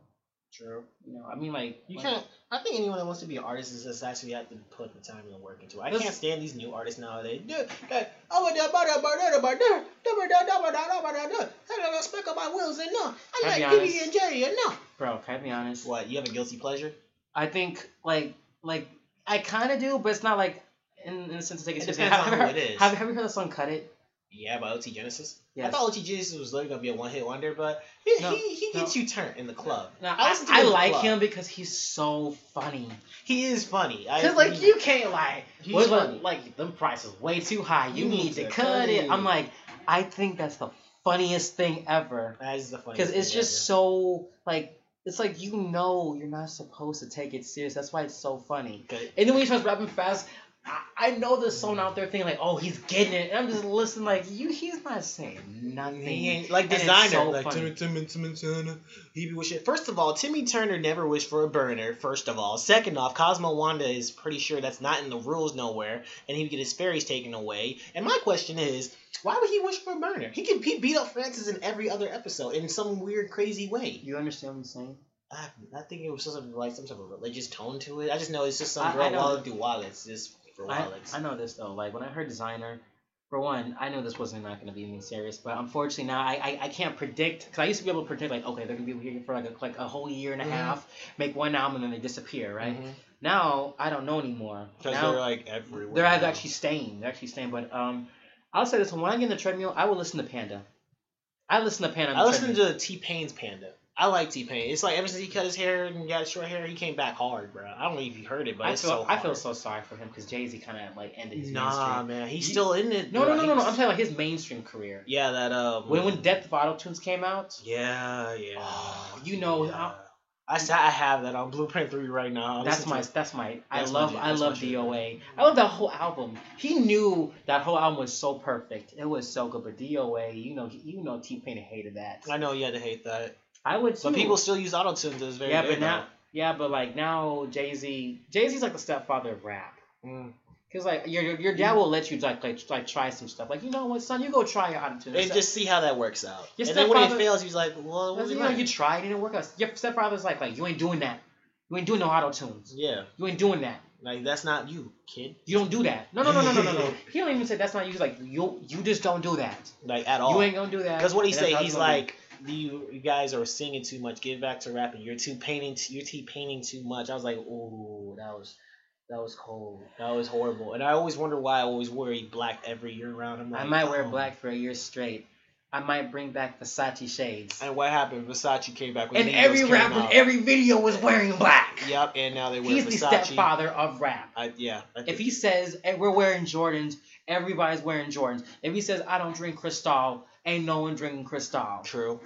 True. you know. I mean, like You like- can't. I think anyone that wants to be an artist is just actually have to put the time and work into it. I can't stand these new artists nowadays. Oh, my wheels and no. I like and J and no. bro. Can I be honest? What? You have a guilty pleasure? I think like like I kind of do, but it's not like in, in the sense to take it It seriously. depends on who it is. have, have you heard the song "Cut It"? Yeah, by OT Genasis. I thought OT Genasis was literally gonna be a one hit wonder, but he, No, he, he gets no. you turned in the club. Now, I I, I him in the like club. him because he's so funny. He is funny. I, Cause like he- you can't like, He's what, funny. like, them prices way too high. You, You need, to cut it. it. I'm like, I think that's the funniest thing ever. That is the funny. Because it's just so like it's like you know you're not supposed to take it serious. That's why it's so funny. Good. And then when he starts rapping fast, I, I know there's someone out there thinking like, oh, he's getting it. And I'm just listening like, you, he's not saying nothing. He ain't like And it's designer. so like funny. Timmy, Timmy, Timmy Turner. He be with shit. First of all, Timmy Turner never wished for a burner. First of all, second off, Cosmo Wanda is pretty sure that's not in the rules nowhere, and he would get his fairies taken away. And my question is, why would he wish for a burner? He can he beat up Francis in every other episode in some weird, crazy way. You understand what I'm saying? I, I think it was something like some type of religious tone to it. I just know it's just some I- girl I know wallet do wallets just for I, wallets. I know this though. Like when I heard Desiigner, for one, I knew this wasn't not going to be anything serious. But unfortunately now I, I, I can't predict because I used to be able to predict like okay they're gonna be here for like a, like a whole year and a Mhm. half, make one album and then they disappear right. Mhm. Now I don't know anymore. Because they're like everywhere. they're now. actually staying. They're actually staying. But um, I'll say this: when I get in the treadmill, I will listen to Panda. I listen to Panda. I listen treadmill. to T Pain's Panda. I like T Pain. It's like ever since he cut his hair and got short hair, he came back hard, bro. I don't know if you heard it, but I it's feel so I feel so sorry for him because Jay Z kind of like ended his Nah, mainstream. man, he's You- still in it. No, bro. no, no, no, no. I'm talking about his mainstream career. Yeah, that um. When when Death of Auto Tunes came out, Yeah, yeah. Oh, you know, Yeah. I- I I have that on Blueprint Three right now. That's my to that's my I That's my love jam. I That's my love. DOA. I love that whole album. He knew that whole album was so perfect. It was so good. But DOA, you know, you know, T Pain hated that. I know you had to hate that, I would too. but people still use auto tune to this very yeah, day, but now, though. yeah, but like now, Jay Z, Jay Z's like the stepfather of rap. Mm. Cause like your your, dad will let you like, like like try some stuff. Like you know what, son, you go try your autotune. and just see how that works out. Your and then when it fails, he's like, "Well, what you know, you tried, it didn't work out. Your stepfather's like, like you ain't doing that. You ain't doing no auto tunes. Yeah, You ain't doing that. like that's not you, kid. You don't do that. No, no, no, no, no, no, no. he don't even say that's not you. He's like, you, you just don't do that. Like at all. You ain't gonna do that. Because what he say, he's it's gonna be. like, you, you guys are singing too much. Get back to rapping. You're too painting. You're too painting too much. I was like, oh, that was that was cold. That was horrible. And I always wonder why I always wear black every year round. Like, I might wear oh. black for a year straight. I might bring back Versace shades. And what happened? Versace came back with And every rapper, out. every video was wearing black. Yep, and now they wear He's the stepfather of rap. I, yeah. I If he says "Hey, we're wearing Jordans, everybody's wearing Jordans. If he says I don't drink Cristal, ain't no one drinking Cristal. true.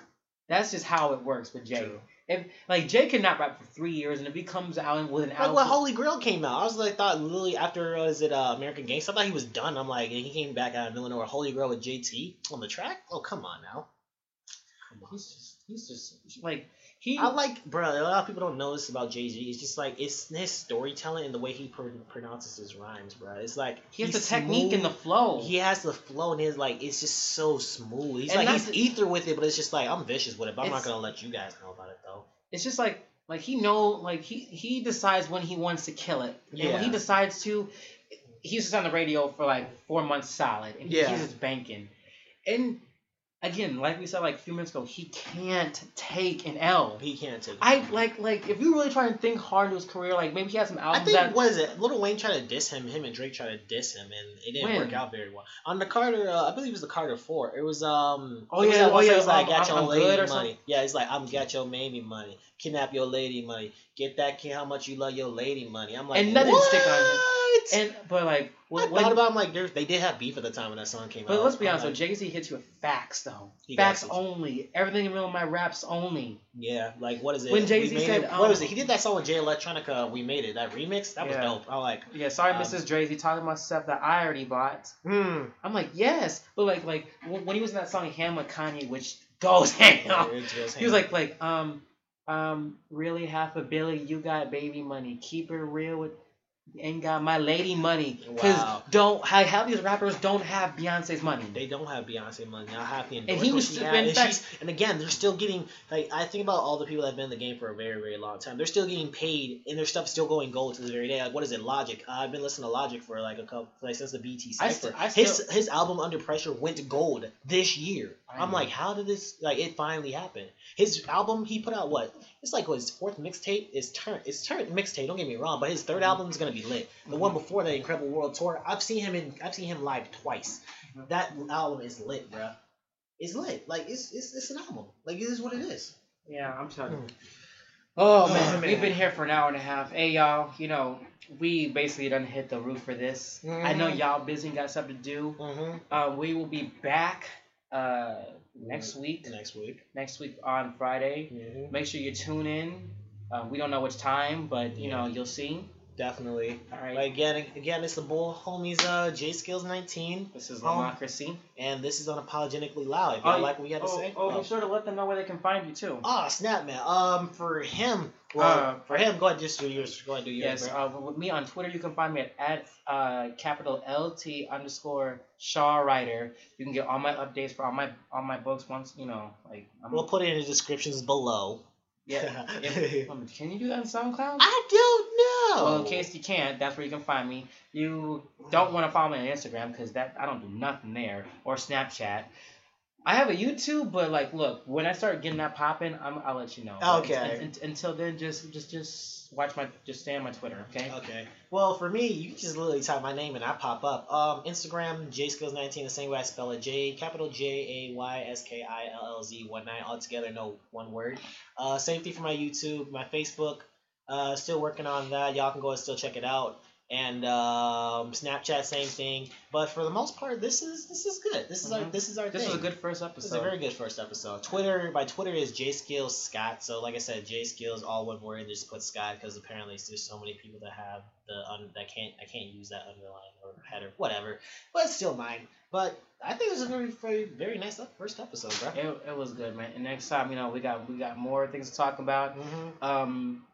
That's just how it works with Jay. True. if like Jay cannot rap for three years, and if he comes out with an Like album, when Holy Grail came out, I was like, thought literally after was it uh, American Gangster, I thought he was done. I'm like, and he came back out of Illinois, Holy Grail with JT on the track. Oh come on now. Come on. he's just he's just like he. I like, bro. A lot of people don't know this about Jay Z. It's just like it's his storytelling and the way he pr- pronounces his rhymes, bro. It's like he has the technique and the flow. He has the flow and his like it's just so smooth. He's And like he's the- ether with it, but it's just like I'm vicious with it. But I'm not gonna let you guys know about it though. it's just like like he know like he he decides when he wants to kill it and when he decides to he's just on the radio for like four months solid and Yeah. he's just banking and again like we said like a few minutes ago he can't take an l He can't take. it. i like like if you really try and think hard into his career like maybe he has some albums. I think that what is it? Little Wayne tried to diss him. Him and Drake tried to diss him, and it didn't When? work out very well. On the Carter, uh, I believe it was the Carter Four. It was um. Oh, yeah, oh, yeah, like um, got I'm- your I'm lady good or money. something? Yeah, it's like I'm got your baby money. Kidnap your lady money. Get that kid how much you love your lady money. I'm like, And nothing stick on him. And but like I when, thought when, about him like there's- they did have beef at the time when that song came out. but let's be I'm honest though like, Jay Z hits you with facts though facts only everything in real my raps only Yeah, like what is it? When Jay-Z said, it, um, what was it? He did that song with Jay Electronica. We made it. That remix. That was Yeah. dope. I like. Yeah, sorry, Um, Mrs. Dre. talking about stuff that I already bought. Hmm. I'm like, yes, but like, like when when he was in that song "Ham" with Kanye, which goes ham, he was like, like, um, um, really half a billion, you got baby money, keep it real with, ain't got my lady money, cause Wow. don't I have these rappers don't have Beyonce's money. They don't have Beyonce money. I have the And he was had, and, she's, and again, they're still getting like I think about all the people that have been in the game for a very very long time. They're still getting paid, and their stuff's still going gold to this very day. Like what is it? Logic. Uh, I've been listening to Logic for like a couple like since the BT I cipher. st- I his his album Under Pressure went gold this year. I'm like, how did this like it finally happen? His album he put out what? It's like what his fourth mixtape is turn it's turned mixtape. Don't get me wrong, but his third Mhm. album is gonna be lit. The one before that, Incredible World Tour. I've seen him in I've seen him live twice. Mhm. That album is lit, bruh. It's lit. Like it's it's, it's an album. Like it is what it is. Yeah, I'm telling you. Mm. Oh man, we've been here for an hour and a half. Hey y'all, you know we basically done hit the roof for this. I know y'all busy got stuff to do. Mm-hmm. Uh, we will be back uh, next week. Next week. Next week on Friday. Mm-hmm. Make sure you tune in. Uh, we don't know which time, but you know you'll see. Definitely. All right. Like again, again, it's the bull homies. Uh, J Skills 19, This is Um, democracy. and this is unapologetically loud. If y'all Oh, like what we had to oh, say. oh, be sure to let them know where they can find you too. Oh snap, man. Um, for him, well, Uh, for him, go ahead, just do yours. Go ahead, do yours. Yes, uh, with me on Twitter, you can find me at, at uh, capital LT underscore Shaw Writer. You can get all my updates for all my all my books once you know like. I'm, we'll put it in the descriptions below. yeah. if- um, can you do that on SoundCloud? I don't know. Well, in case you can't, that's where you can find me. You don't want to follow me on Instagram because that I don't do nothing there or Snapchat. I have a YouTube, but like, look, when I start getting that popping, I'm, I'll let you know. Okay. un- un- until then, just just just watch my just stay on my Twitter, okay? Okay. Well, for me, you just literally type my name and I pop up. Um, Instagram, jskills19, the same way I spell it. J, capital J A Y S K I L L Z 1 9, all together, no one word. Uh, same thing for my YouTube, my Facebook. Uh, still working on that. Y'all can go and still check it out. And um, Snapchat, same thing. But for the most part, this is this is good. This is our Mhm. this is our This thing. was a good first This episode. is a very good first episode. Twitter, my Twitter is jskills Scott. So like I said, jskills all one word. Just put Scott because apparently there's so many people that have the un, that can't I can't use that underline or header whatever. But it's still mine. But I think it was a very very very nice first episode, bro. It, it was good, man. And next time, you know, we got we got more things to talk about. Mm-hmm. Um,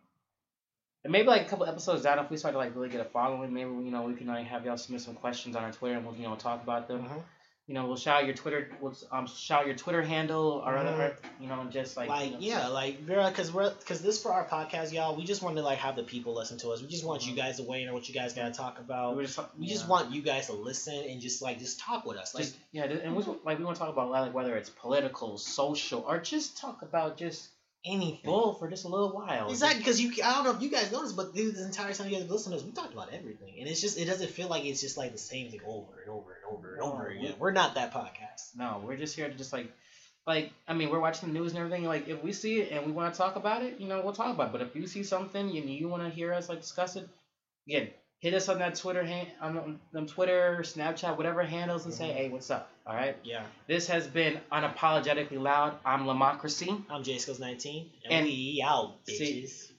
and maybe like a couple episodes down, if we start to like really get a following, maybe you know we can like have y'all submit some questions on our Twitter and we'll you know talk about them. Mm-hmm. You know, we'll shout out your Twitter, we'll um shout your Twitter handle or other, Mhm. you know, just like, Like you know, yeah, like Vera, because we're because this for our podcast, y'all. We just want to like have the people listen to us. We just want you Mhm. guys to weigh in on what you guys gotta talk about. we just, We yeah. just want you guys to listen and just like just talk with us. Like just yeah, and we like we want to talk about like whether it's political, social, or just talk about just anything. bull for just a little while. Exactly, because you I don't know if you guys noticed, but through this entire time you guys listen to us, we talked about everything, and it's just it doesn't feel like it's just like the same thing over and over and over and over again. We're not that podcast. No, we're just here to just like, like I mean, we're watching the news and everything. Like, if we see it and we want to talk about it, you know, we'll talk about it. But if you see something and you want to hear us like discuss it, again, hit us on that Twitter hand on them Twitter, Snapchat, whatever handles, and say, Mhm. hey, what's up? All right. Yeah. This has been unapologetically loud. I'm Lamocracy. I'm J Skills 19, and, And- we out, See- bitches.